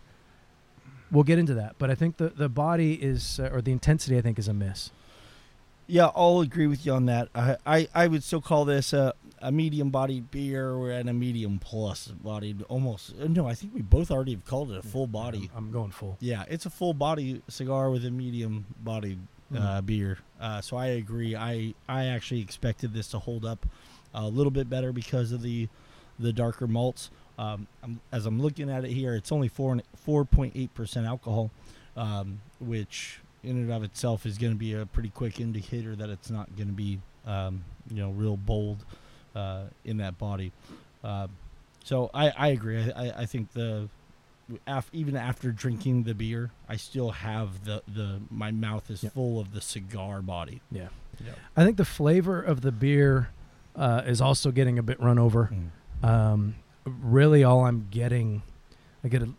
Speaker 2: we'll get into that, but I think the the body is uh, or the intensity I think is a miss.
Speaker 3: Yeah, I'll agree with you on that. I I, I would still call this a, a medium bodied beer or and a medium plus bodied almost. No, I think we both already have called it a full body.
Speaker 2: I'm going full.
Speaker 3: Yeah, it's a full body cigar with a medium bodied uh, beer. Uh, so I agree. I I actually expected this to hold up a little bit better because of the the darker malts. Um, I'm, as I'm looking at it here, it's only four four point eight percent alcohol, um, which in and of itself is going to be a pretty quick indicator that it's not going to be um, you know real bold uh, in that body. Uh, so I, I agree. I, I, I think the af- even after drinking the beer, I still have the, the my mouth is
Speaker 2: Yep.
Speaker 3: full of the cigar body.
Speaker 2: Yeah.
Speaker 3: Yeah.
Speaker 2: I think the flavor of the beer uh, is also getting a bit run over. Um, really, all I'm getting, I get a.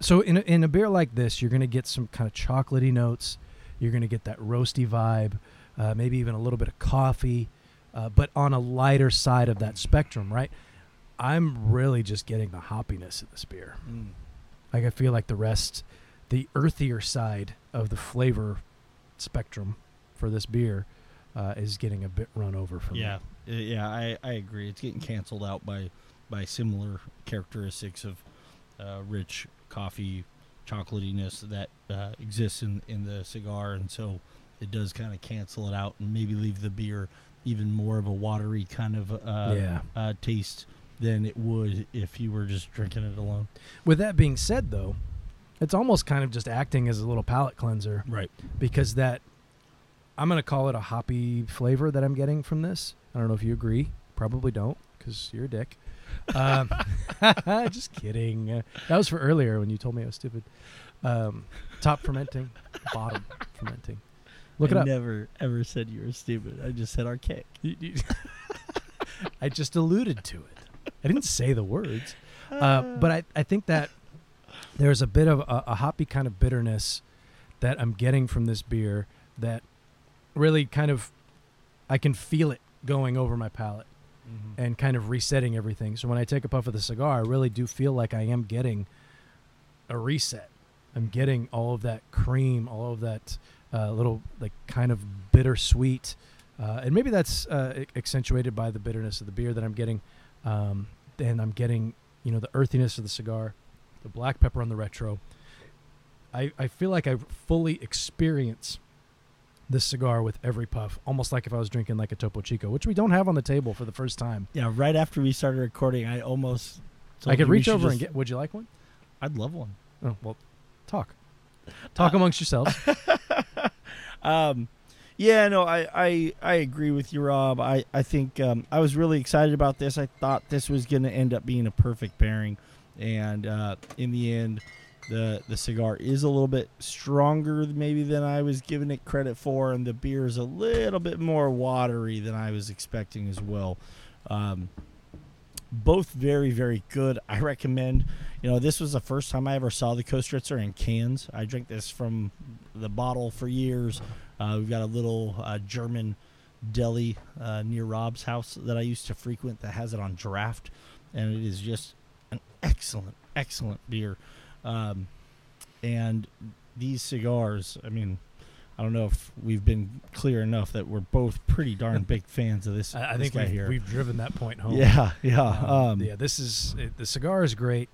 Speaker 2: So in a, in a beer like this, you're gonna get some kind of chocolatey notes. You're gonna get that roasty vibe, uh, maybe even a little bit of coffee, uh, but on a lighter side of that spectrum, right? I'm really just getting the hoppiness of this beer.
Speaker 3: Mm.
Speaker 2: Like I feel like the rest, the earthier side of the flavor spectrum for this beer uh, is getting a bit run over for
Speaker 3: Yeah,
Speaker 2: me.
Speaker 3: Uh, yeah, I, I agree. It's getting canceled out by by similar characteristics of uh, rich coffee chocolatiness that uh, exists in, in the cigar, and so it does kind of cancel it out and maybe leave the beer even more of a watery kind of uh,
Speaker 2: Yeah.
Speaker 3: uh, taste than it would if you were just drinking it alone.
Speaker 2: With that being said, though, it's almost kind of just acting as a little palate cleanser
Speaker 3: Right.
Speaker 2: because that I'm gonna call it a hoppy flavor that I'm getting from this. I don't know if you agree. Probably don't because you're a dick. Um, [LAUGHS] just kidding. Uh, that was for earlier when you told me I was stupid. Um, top fermenting, bottom fermenting. Look
Speaker 3: I
Speaker 2: it up.
Speaker 3: never ever said you were stupid. I just said archaic. [LAUGHS] [LAUGHS]
Speaker 2: I just alluded to it. I didn't say the words. Uh, but I, I think that there's a bit of a, a hoppy kind of bitterness that I'm getting from this beer that really kind of I can feel it going over my palate and kind of resetting everything. So when I take a puff of the cigar, I really do feel like I am getting a reset. I'm getting all of that cream, all of that uh, little like kind of bittersweet, uh, and maybe that's uh, accentuated by the bitterness of the beer that I'm getting. Um, and I'm getting you know the earthiness of the cigar, the black pepper on the retro. I I feel like I fully experience this cigar with every puff, almost like if I was drinking like a Topo Chico, which we don't have on the table for the first time.
Speaker 3: Yeah, right after we started recording, I almost.
Speaker 2: I could reach over and get. Would you like one?
Speaker 3: I'd love one.
Speaker 2: Oh well, talk, talk amongst yourselves. [LAUGHS]
Speaker 3: Um, yeah, no, I, I, I agree with you, Rob. I, I think um, I was really excited about this. I thought this was going to end up being a perfect pairing, and uh, in the end, the the cigar is a little bit stronger maybe than I was giving it credit for, and the beer is a little bit more watery than I was expecting as well. Um, both very very good. I recommend. You know, this was the first time I ever saw the Kostritzer in cans. I drank this from the bottle for years. Uh, we've got a little uh, German deli uh, near Rob's house that I used to frequent that has it on draft, and it is just an excellent, excellent beer. Um, and these cigars, I mean, I don't know if we've been clear enough that we're both pretty darn big [LAUGHS] fans of this,
Speaker 2: I, I
Speaker 3: this
Speaker 2: think we've,
Speaker 3: here.
Speaker 2: we've driven that point home.
Speaker 3: yeah, yeah.
Speaker 2: Um,
Speaker 3: Um,
Speaker 2: yeah, this is it, the cigar is great.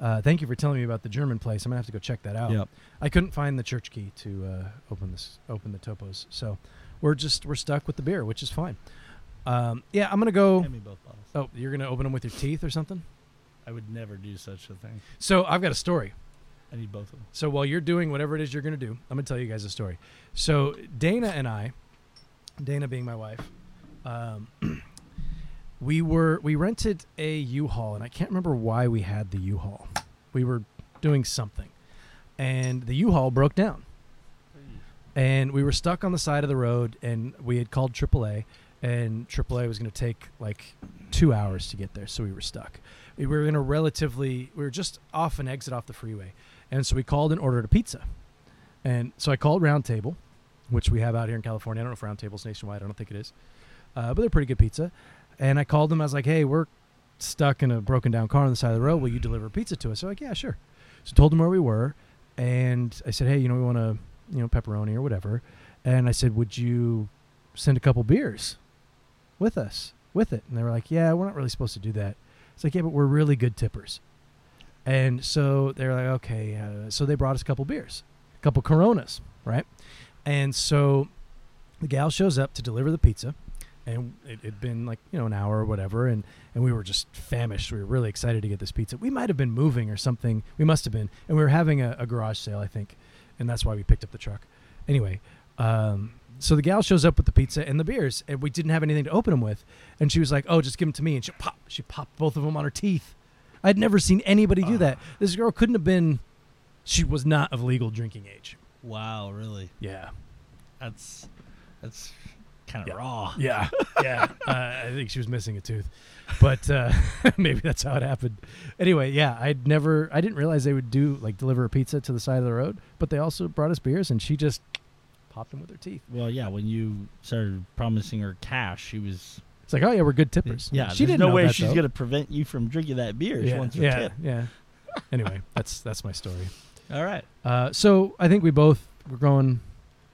Speaker 2: Uh, thank you for telling me about the German place. I'm gonna have to go check that out.
Speaker 3: Yep.
Speaker 2: I couldn't find the church key to uh, open this, open the topos. So we're just we're stuck with the beer, which is fine. Um, yeah, I'm gonna go.
Speaker 3: Hand me both bottles.
Speaker 2: Oh, you're gonna open them with your teeth or something?
Speaker 3: I would never do such a thing.
Speaker 2: So I've got a story.
Speaker 3: I need both of them.
Speaker 2: So while you're doing whatever it is you're going to do, I'm going to tell you guys a story. So Dana and I, Dana being my wife, um, [CLEARS THROAT] we were we rented a U-Haul, and I can't remember why we had the U-Haul. We were doing something, and the U-Haul broke down, and we were stuck on the side of the road, and we had called AAA, and AAA was going to take like two hours to get there, so we were stuck. We were in a relatively, we were just off an exit off the freeway, and so we called and ordered a pizza. And so I called Round Table, which we have out here in California. I don't know if Round Table's nationwide. I don't think it is, uh, but they're pretty good pizza. And I called them. I was like, "Hey, we're stuck in a broken down car on the side of the road. Will you deliver pizza to us?" They're like, "Yeah, sure." So I told them where we were, and I said, "Hey, you know, we want to, you know, pepperoni or whatever." And I said, "Would you send a couple beers with us with it?" And they were like, "Yeah, we're not really supposed to do that." It's like, "Yeah, but we're really good tippers." And so they're like, "Okay." Uh, so they brought us a couple beers, a couple Coronas, right? And so the gal shows up to deliver the pizza, and it had been like you know an hour or whatever, and and we were just famished. We were really excited to get this pizza. We might have been moving or something. We must have been, and we were having a, a garage sale, I think, and that's why we picked up the truck. Anyway, um, so the gal shows up with the pizza and the beers, and we didn't have anything to open them with, and she was like, "Oh, just give them to me," and she pop, she popped both of them on her teeth. I'd never seen anybody do that. This girl couldn't have been. She was not of legal drinking age.
Speaker 3: Wow, really?
Speaker 2: Yeah.
Speaker 3: That's that's kind of
Speaker 2: Yeah.
Speaker 3: raw.
Speaker 2: Yeah, yeah. [LAUGHS] Uh, I think she was missing a tooth, but uh, [LAUGHS] maybe that's how it happened. Anyway, yeah, I'd never, I didn't realize they would do like deliver a pizza to the side of the road, but they also brought us beers, and she just popped them with her teeth.
Speaker 3: Well, yeah. When you started promising her cash, she was.
Speaker 2: It's like, oh yeah, we're good tippers.
Speaker 3: Yeah,
Speaker 2: she
Speaker 3: there's
Speaker 2: didn't
Speaker 3: no
Speaker 2: know
Speaker 3: way
Speaker 2: that,
Speaker 3: she's
Speaker 2: though.
Speaker 3: gonna prevent you from drinking that beer. She
Speaker 2: Yeah,
Speaker 3: wants her
Speaker 2: yeah,
Speaker 3: tip.
Speaker 2: yeah. Anyway, [LAUGHS] that's that's my story.
Speaker 3: All right.
Speaker 2: Uh, so I think we both were going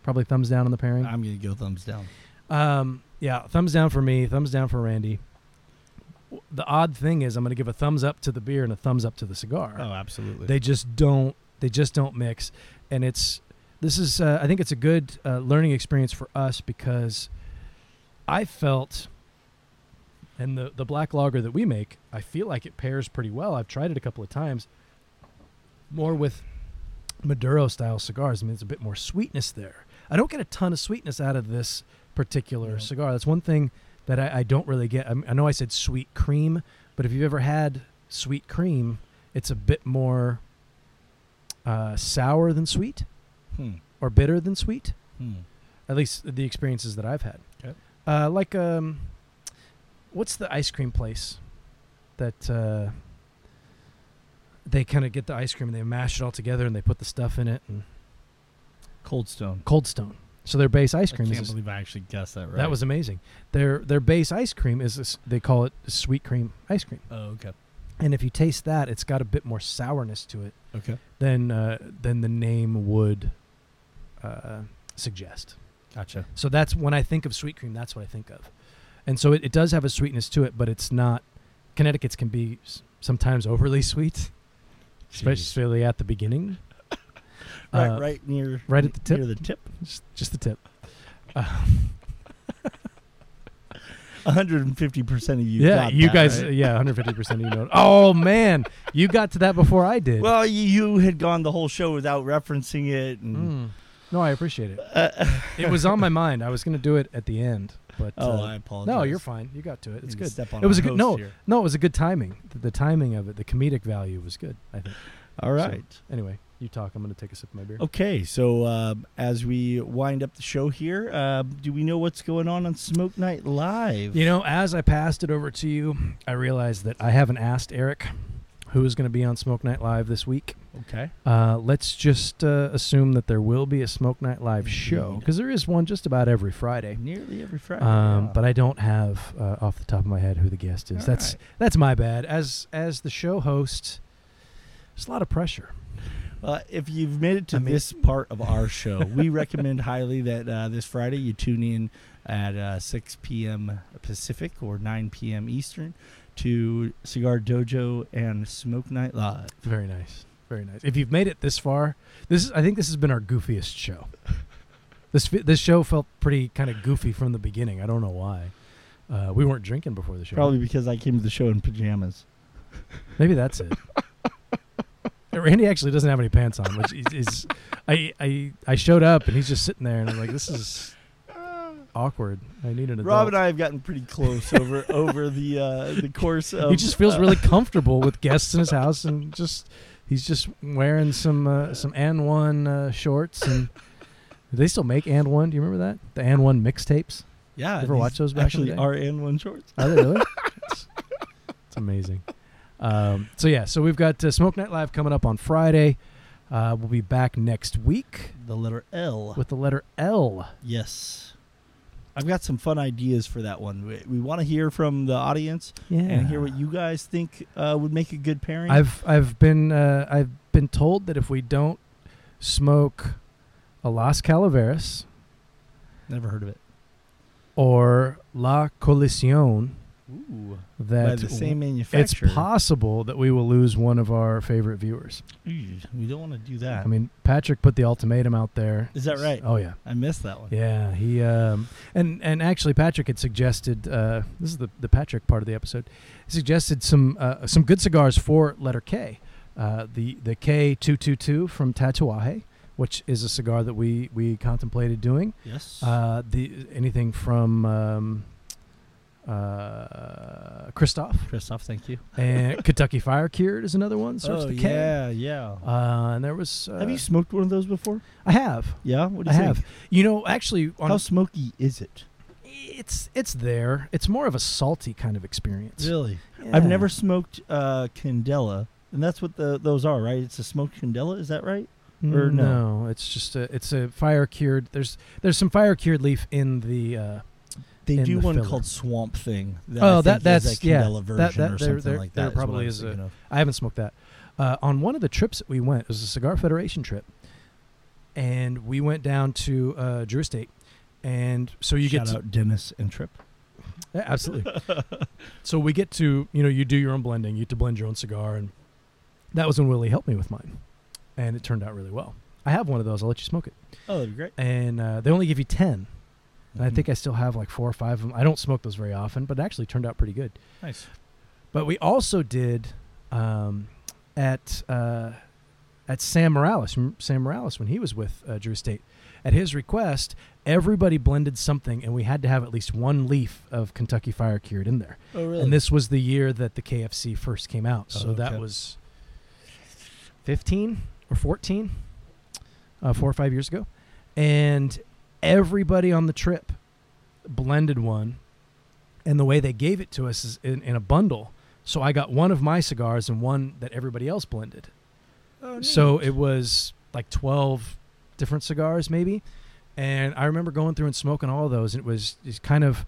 Speaker 2: probably thumbs down on the pairing.
Speaker 3: I'm gonna go thumbs down.
Speaker 2: Um, yeah, thumbs down for me, thumbs down for Randy. The odd thing is, I'm going to give a thumbs up to the beer and a thumbs up to the cigar.
Speaker 3: Oh, absolutely.
Speaker 2: They just don't. They just don't mix, and it's. This is. Uh, I think it's a good uh, learning experience for us because I felt, and the the black lager that we make, I feel like it pairs pretty well. I've tried it a couple of times. More with Maduro style cigars. I mean, it's a bit more sweetness there. I don't get a ton of sweetness out of this particular
Speaker 3: Yeah.
Speaker 2: cigar. That's one thing that I, I don't really get. I, I know I said sweet cream, but if you've ever had sweet cream, it's a bit more uh, sour than sweet
Speaker 3: hmm.
Speaker 2: or bitter than sweet.
Speaker 3: Hmm.
Speaker 2: At least the experiences that I've had.
Speaker 3: Okay.
Speaker 2: Uh, like, um, what's the ice cream place that uh, they kind of get the ice cream and they mash it all together and they put the stuff in it and
Speaker 3: Cold Stone.
Speaker 2: Cold Stone. So their base ice cream.
Speaker 3: I can't
Speaker 2: is
Speaker 3: believe I actually guessed that right.
Speaker 2: that was amazing. Their their base ice cream is this, they call it sweet cream ice cream,
Speaker 3: Oh, okay.
Speaker 2: and if you taste that, it's got a bit more sourness to it
Speaker 3: Okay.
Speaker 2: than uh, than the name would uh, suggest.
Speaker 3: Gotcha.
Speaker 2: So that's when I think of sweet cream, that's what I think of, and so it, it does have a sweetness to it, but it's not. Connecticut's can be s- sometimes overly sweet,
Speaker 3: Jeez.
Speaker 2: especially at the beginning. [LAUGHS]
Speaker 3: Right,
Speaker 2: Uh,
Speaker 3: right near
Speaker 2: right at the tip?
Speaker 3: Near the tip.
Speaker 2: Just, just the tip. [LAUGHS] Uh,
Speaker 3: 150 percent of you.
Speaker 2: yeah, you
Speaker 3: that,
Speaker 2: guys.
Speaker 3: right?
Speaker 2: Yeah, 150 percent of you know. [LAUGHS] Oh man, you got to that before I did.
Speaker 3: Well, you, you had gone the whole show without referencing it, and
Speaker 2: Mm. No, I appreciate it.
Speaker 3: uh, [LAUGHS]
Speaker 2: It was on my mind. I was going to do it at the end, but
Speaker 3: oh,
Speaker 2: uh,
Speaker 3: I apologize.
Speaker 2: no, you're fine. You got to it. It's good.
Speaker 3: Step on
Speaker 2: It was a good- no.
Speaker 3: here.
Speaker 2: No, it was a good timing. The, the timing of it, the comedic value was good. I think.
Speaker 3: All right.
Speaker 2: Anyway, you talk. I'm going to take a sip of my beer.
Speaker 3: Okay, so um, as we wind up the show here, uh, do we know what's going on on Smoke Night Live?
Speaker 2: You know, as I passed it over to you, I realized that I haven't asked Eric who is going to be on Smoke Night Live this week.
Speaker 3: Okay.
Speaker 2: Uh, let's just uh, assume that there will be a Smoke Night Live show because there is one just about every Friday.
Speaker 3: Nearly every Friday.
Speaker 2: Um,
Speaker 3: yeah.
Speaker 2: But I don't have uh, off the top of my head who the guest is.
Speaker 3: All
Speaker 2: that's
Speaker 3: right.
Speaker 2: that's my bad. As as the show host, it's a lot of pressure.
Speaker 3: Uh, if you've made it to
Speaker 2: I mean-
Speaker 3: this part of our show, we recommend highly that uh, this Friday you tune in at uh, 6 p.m. Pacific or 9 p.m. Eastern to Cigar Dojo and Smoke Night Live.
Speaker 2: Very nice. Very nice. If you've made it this far, this is I think this has been our goofiest show. [LAUGHS] this this show felt pretty kind of goofy from the beginning. I don't know why. Uh, we weren't drinking before the show.
Speaker 3: Probably because I came to the show in pajamas. [LAUGHS]
Speaker 2: Maybe that's it. Randy actually doesn't have any pants on, which is, is I, I I showed up and he's just sitting there and I'm like, this is awkward. I need an adult.
Speaker 3: Rob and I have gotten pretty close over [LAUGHS] over the uh, the course of.
Speaker 2: he just feels
Speaker 3: uh,
Speaker 2: really comfortable with guests in his [LAUGHS] house and just he's just wearing some uh, some and one uh, shorts and they still make and one? Do you remember that the and one mixtapes?
Speaker 3: Yeah,
Speaker 2: Ever
Speaker 3: these
Speaker 2: watch those back
Speaker 3: Actually, are in one shorts.
Speaker 2: Are they really? [LAUGHS] it's, it's amazing. Um, so yeah, so we've got uh, Smoke Night Live coming up on Friday. Uh, we'll be back next week
Speaker 3: The letter L.
Speaker 2: with the letter L.
Speaker 3: yes. I've got some fun ideas for that one. We, we want to hear from the audience
Speaker 2: Yeah.
Speaker 3: and hear what you guys think uh, would make a good pairing.
Speaker 2: I've I've been uh, I've been told that if we don't smoke a Las Calaveras
Speaker 3: never heard of it.
Speaker 2: or La Colisión,
Speaker 3: Ooh.
Speaker 2: that
Speaker 3: By the same manufacturer.
Speaker 2: it's possible that we will lose one of our favorite viewers.
Speaker 3: Ooh, we don't want to do that.
Speaker 2: I mean, Patrick put the ultimatum out there.
Speaker 3: Is that right?
Speaker 2: Oh yeah.
Speaker 3: I missed that one.
Speaker 2: Yeah, he um, and and actually Patrick had suggested uh, this is the the Patrick part of the episode. He suggested some uh, some good cigars for letter K, uh, the the K two two two from Tatuaje, which is a cigar that we we contemplated doing.
Speaker 3: Yes.
Speaker 2: Uh, the anything from um, uh, Kristoff
Speaker 3: Kristoff, thank you.
Speaker 2: and [LAUGHS] Kentucky Fire Cured is another one. Starts
Speaker 3: oh yeah, yeah.
Speaker 2: Uh, and there was uh,
Speaker 3: have you smoked one of those before?
Speaker 2: I have.
Speaker 3: Yeah. What do you
Speaker 2: I
Speaker 3: you
Speaker 2: have. You know, actually, on
Speaker 3: How smoky is it?
Speaker 2: it's it's there. It's more of a salty kind of experience.
Speaker 3: Really? I've never smoked uh, Candela, and that's what the those are, right? It's a smoked Candela. Is that right? or no?
Speaker 2: It's just a it's a fire cured. There's there's some fire cured leaf in the.
Speaker 3: They
Speaker 2: In
Speaker 3: do
Speaker 2: the
Speaker 3: one
Speaker 2: filler.
Speaker 3: called Swamp Thing. That
Speaker 2: Oh,
Speaker 3: I
Speaker 2: that- that's-
Speaker 3: a
Speaker 2: yeah,
Speaker 3: Candela version
Speaker 2: that- that-
Speaker 3: or something
Speaker 2: there-
Speaker 3: like
Speaker 2: there
Speaker 3: that. is
Speaker 2: probably is a-. I haven't smoked that. Uh, on one of the trips that we went, it was a Cigar Federation trip, and we went down to uh, Drew Estate, and so you
Speaker 3: Shout
Speaker 2: get to,
Speaker 3: out Dennis and Trip.
Speaker 2: Yeah, absolutely. so we get to you know you do your own blending, you get to blend your own cigar, and that was when Willie helped me with mine, and it turned out really well. I have one of those. I'll let you smoke it,
Speaker 3: Oh, that'd be great.
Speaker 2: and uh, they only give you ten, and I think I still have like four or five of them. I don't smoke those very often, but it actually turned out pretty good.
Speaker 3: nice.
Speaker 2: But we also did um, at uh, at Sam Morales, Sam Morales when he was with uh, Drew Estate. At his request, everybody blended something, and we had to have at least one leaf of Kentucky Fire Cured in there.
Speaker 3: Oh, really?
Speaker 2: And this was the year that the KFC first came out, so
Speaker 3: Oh,
Speaker 2: that was fifteen or fourteen, uh, four or five years ago, and everybody on the trip blended one, and the way they gave it to us is in, in a bundle. So I got one of my cigars and one that everybody else blended.
Speaker 3: Oh,
Speaker 2: So it was like 12 different cigars maybe. And I remember going through and smoking all of those and it was just kind of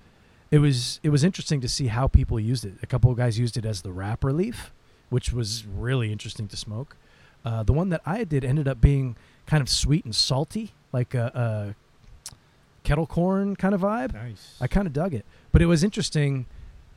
Speaker 2: it was it was interesting to see how people used it. A couple of guys used it as the wrapper leaf, which was really interesting to smoke. Uh, the one that I did ended up being kind of sweet and salty, like a, a kettle corn kind of vibe.
Speaker 3: nice.
Speaker 2: I kind of dug it, but it was interesting.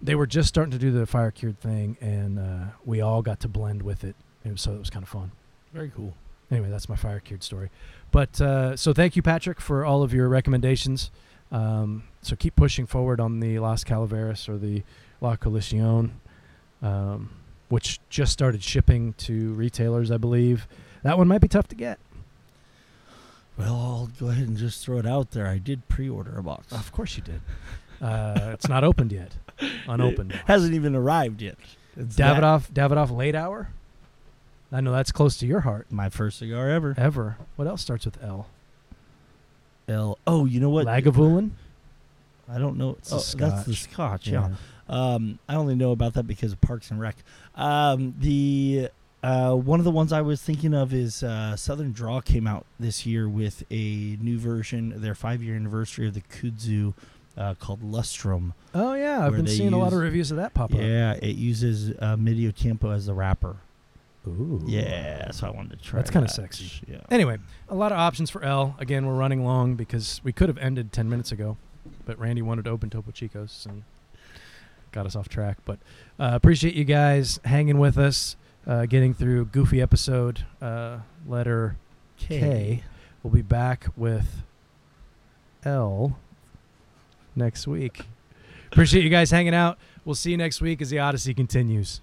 Speaker 2: They were just starting to do the fire cured thing, and uh, we all got to blend with it, and so it was kind of fun.
Speaker 3: Very cool.
Speaker 2: Anyway, that's my fire cured story. But uh, so thank you, Patrick, for all of your recommendations. Um, so keep pushing forward on the Las Calaveras or the La Colisión, um, which just started shipping to retailers, I believe. That one might be tough to get.
Speaker 3: Well, I'll go ahead and just throw it out there. I did pre-order a box.
Speaker 2: Of course you did. Uh, it's not opened yet. Unopened.
Speaker 3: Hasn't even arrived yet. It's that-
Speaker 2: Davidoff, Davidoff late hour. I know that's close to your heart.
Speaker 3: my first cigar ever.
Speaker 2: Ever. What else starts with L?
Speaker 3: L. Oh, you know what?
Speaker 2: Lagavulin.
Speaker 3: I don't know.
Speaker 2: It's a
Speaker 3: oh, that's the
Speaker 2: scotch.
Speaker 3: Scotch. Yeah. Um, I only know about that because of Parks and Rec. Um, the uh, one of the ones I was thinking of is uh, Southern Draw came out this year with a new version, their five year anniversary of the Kudzu, uh, called Lustrum.
Speaker 2: Oh yeah, I've been seeing a lot of reviews of that pop up.
Speaker 3: Yeah, it uses uh, Medio Tiempo as the wrapper.
Speaker 2: Ooh.
Speaker 3: Yeah, so I wanted to try.
Speaker 2: That's kinda
Speaker 3: that.
Speaker 2: sexy.
Speaker 3: Yeah.
Speaker 2: Anyway, a lot of options for L. Again, we're running long because we could have ended ten minutes ago, but Randy wanted to open Topo Chicos and got us off track. But uh, appreciate you guys hanging with us, uh, getting through goofy episode uh, letter K. We'll be back with L next week. Appreciate you guys hanging out. We'll see you next week as the Odyssey continues.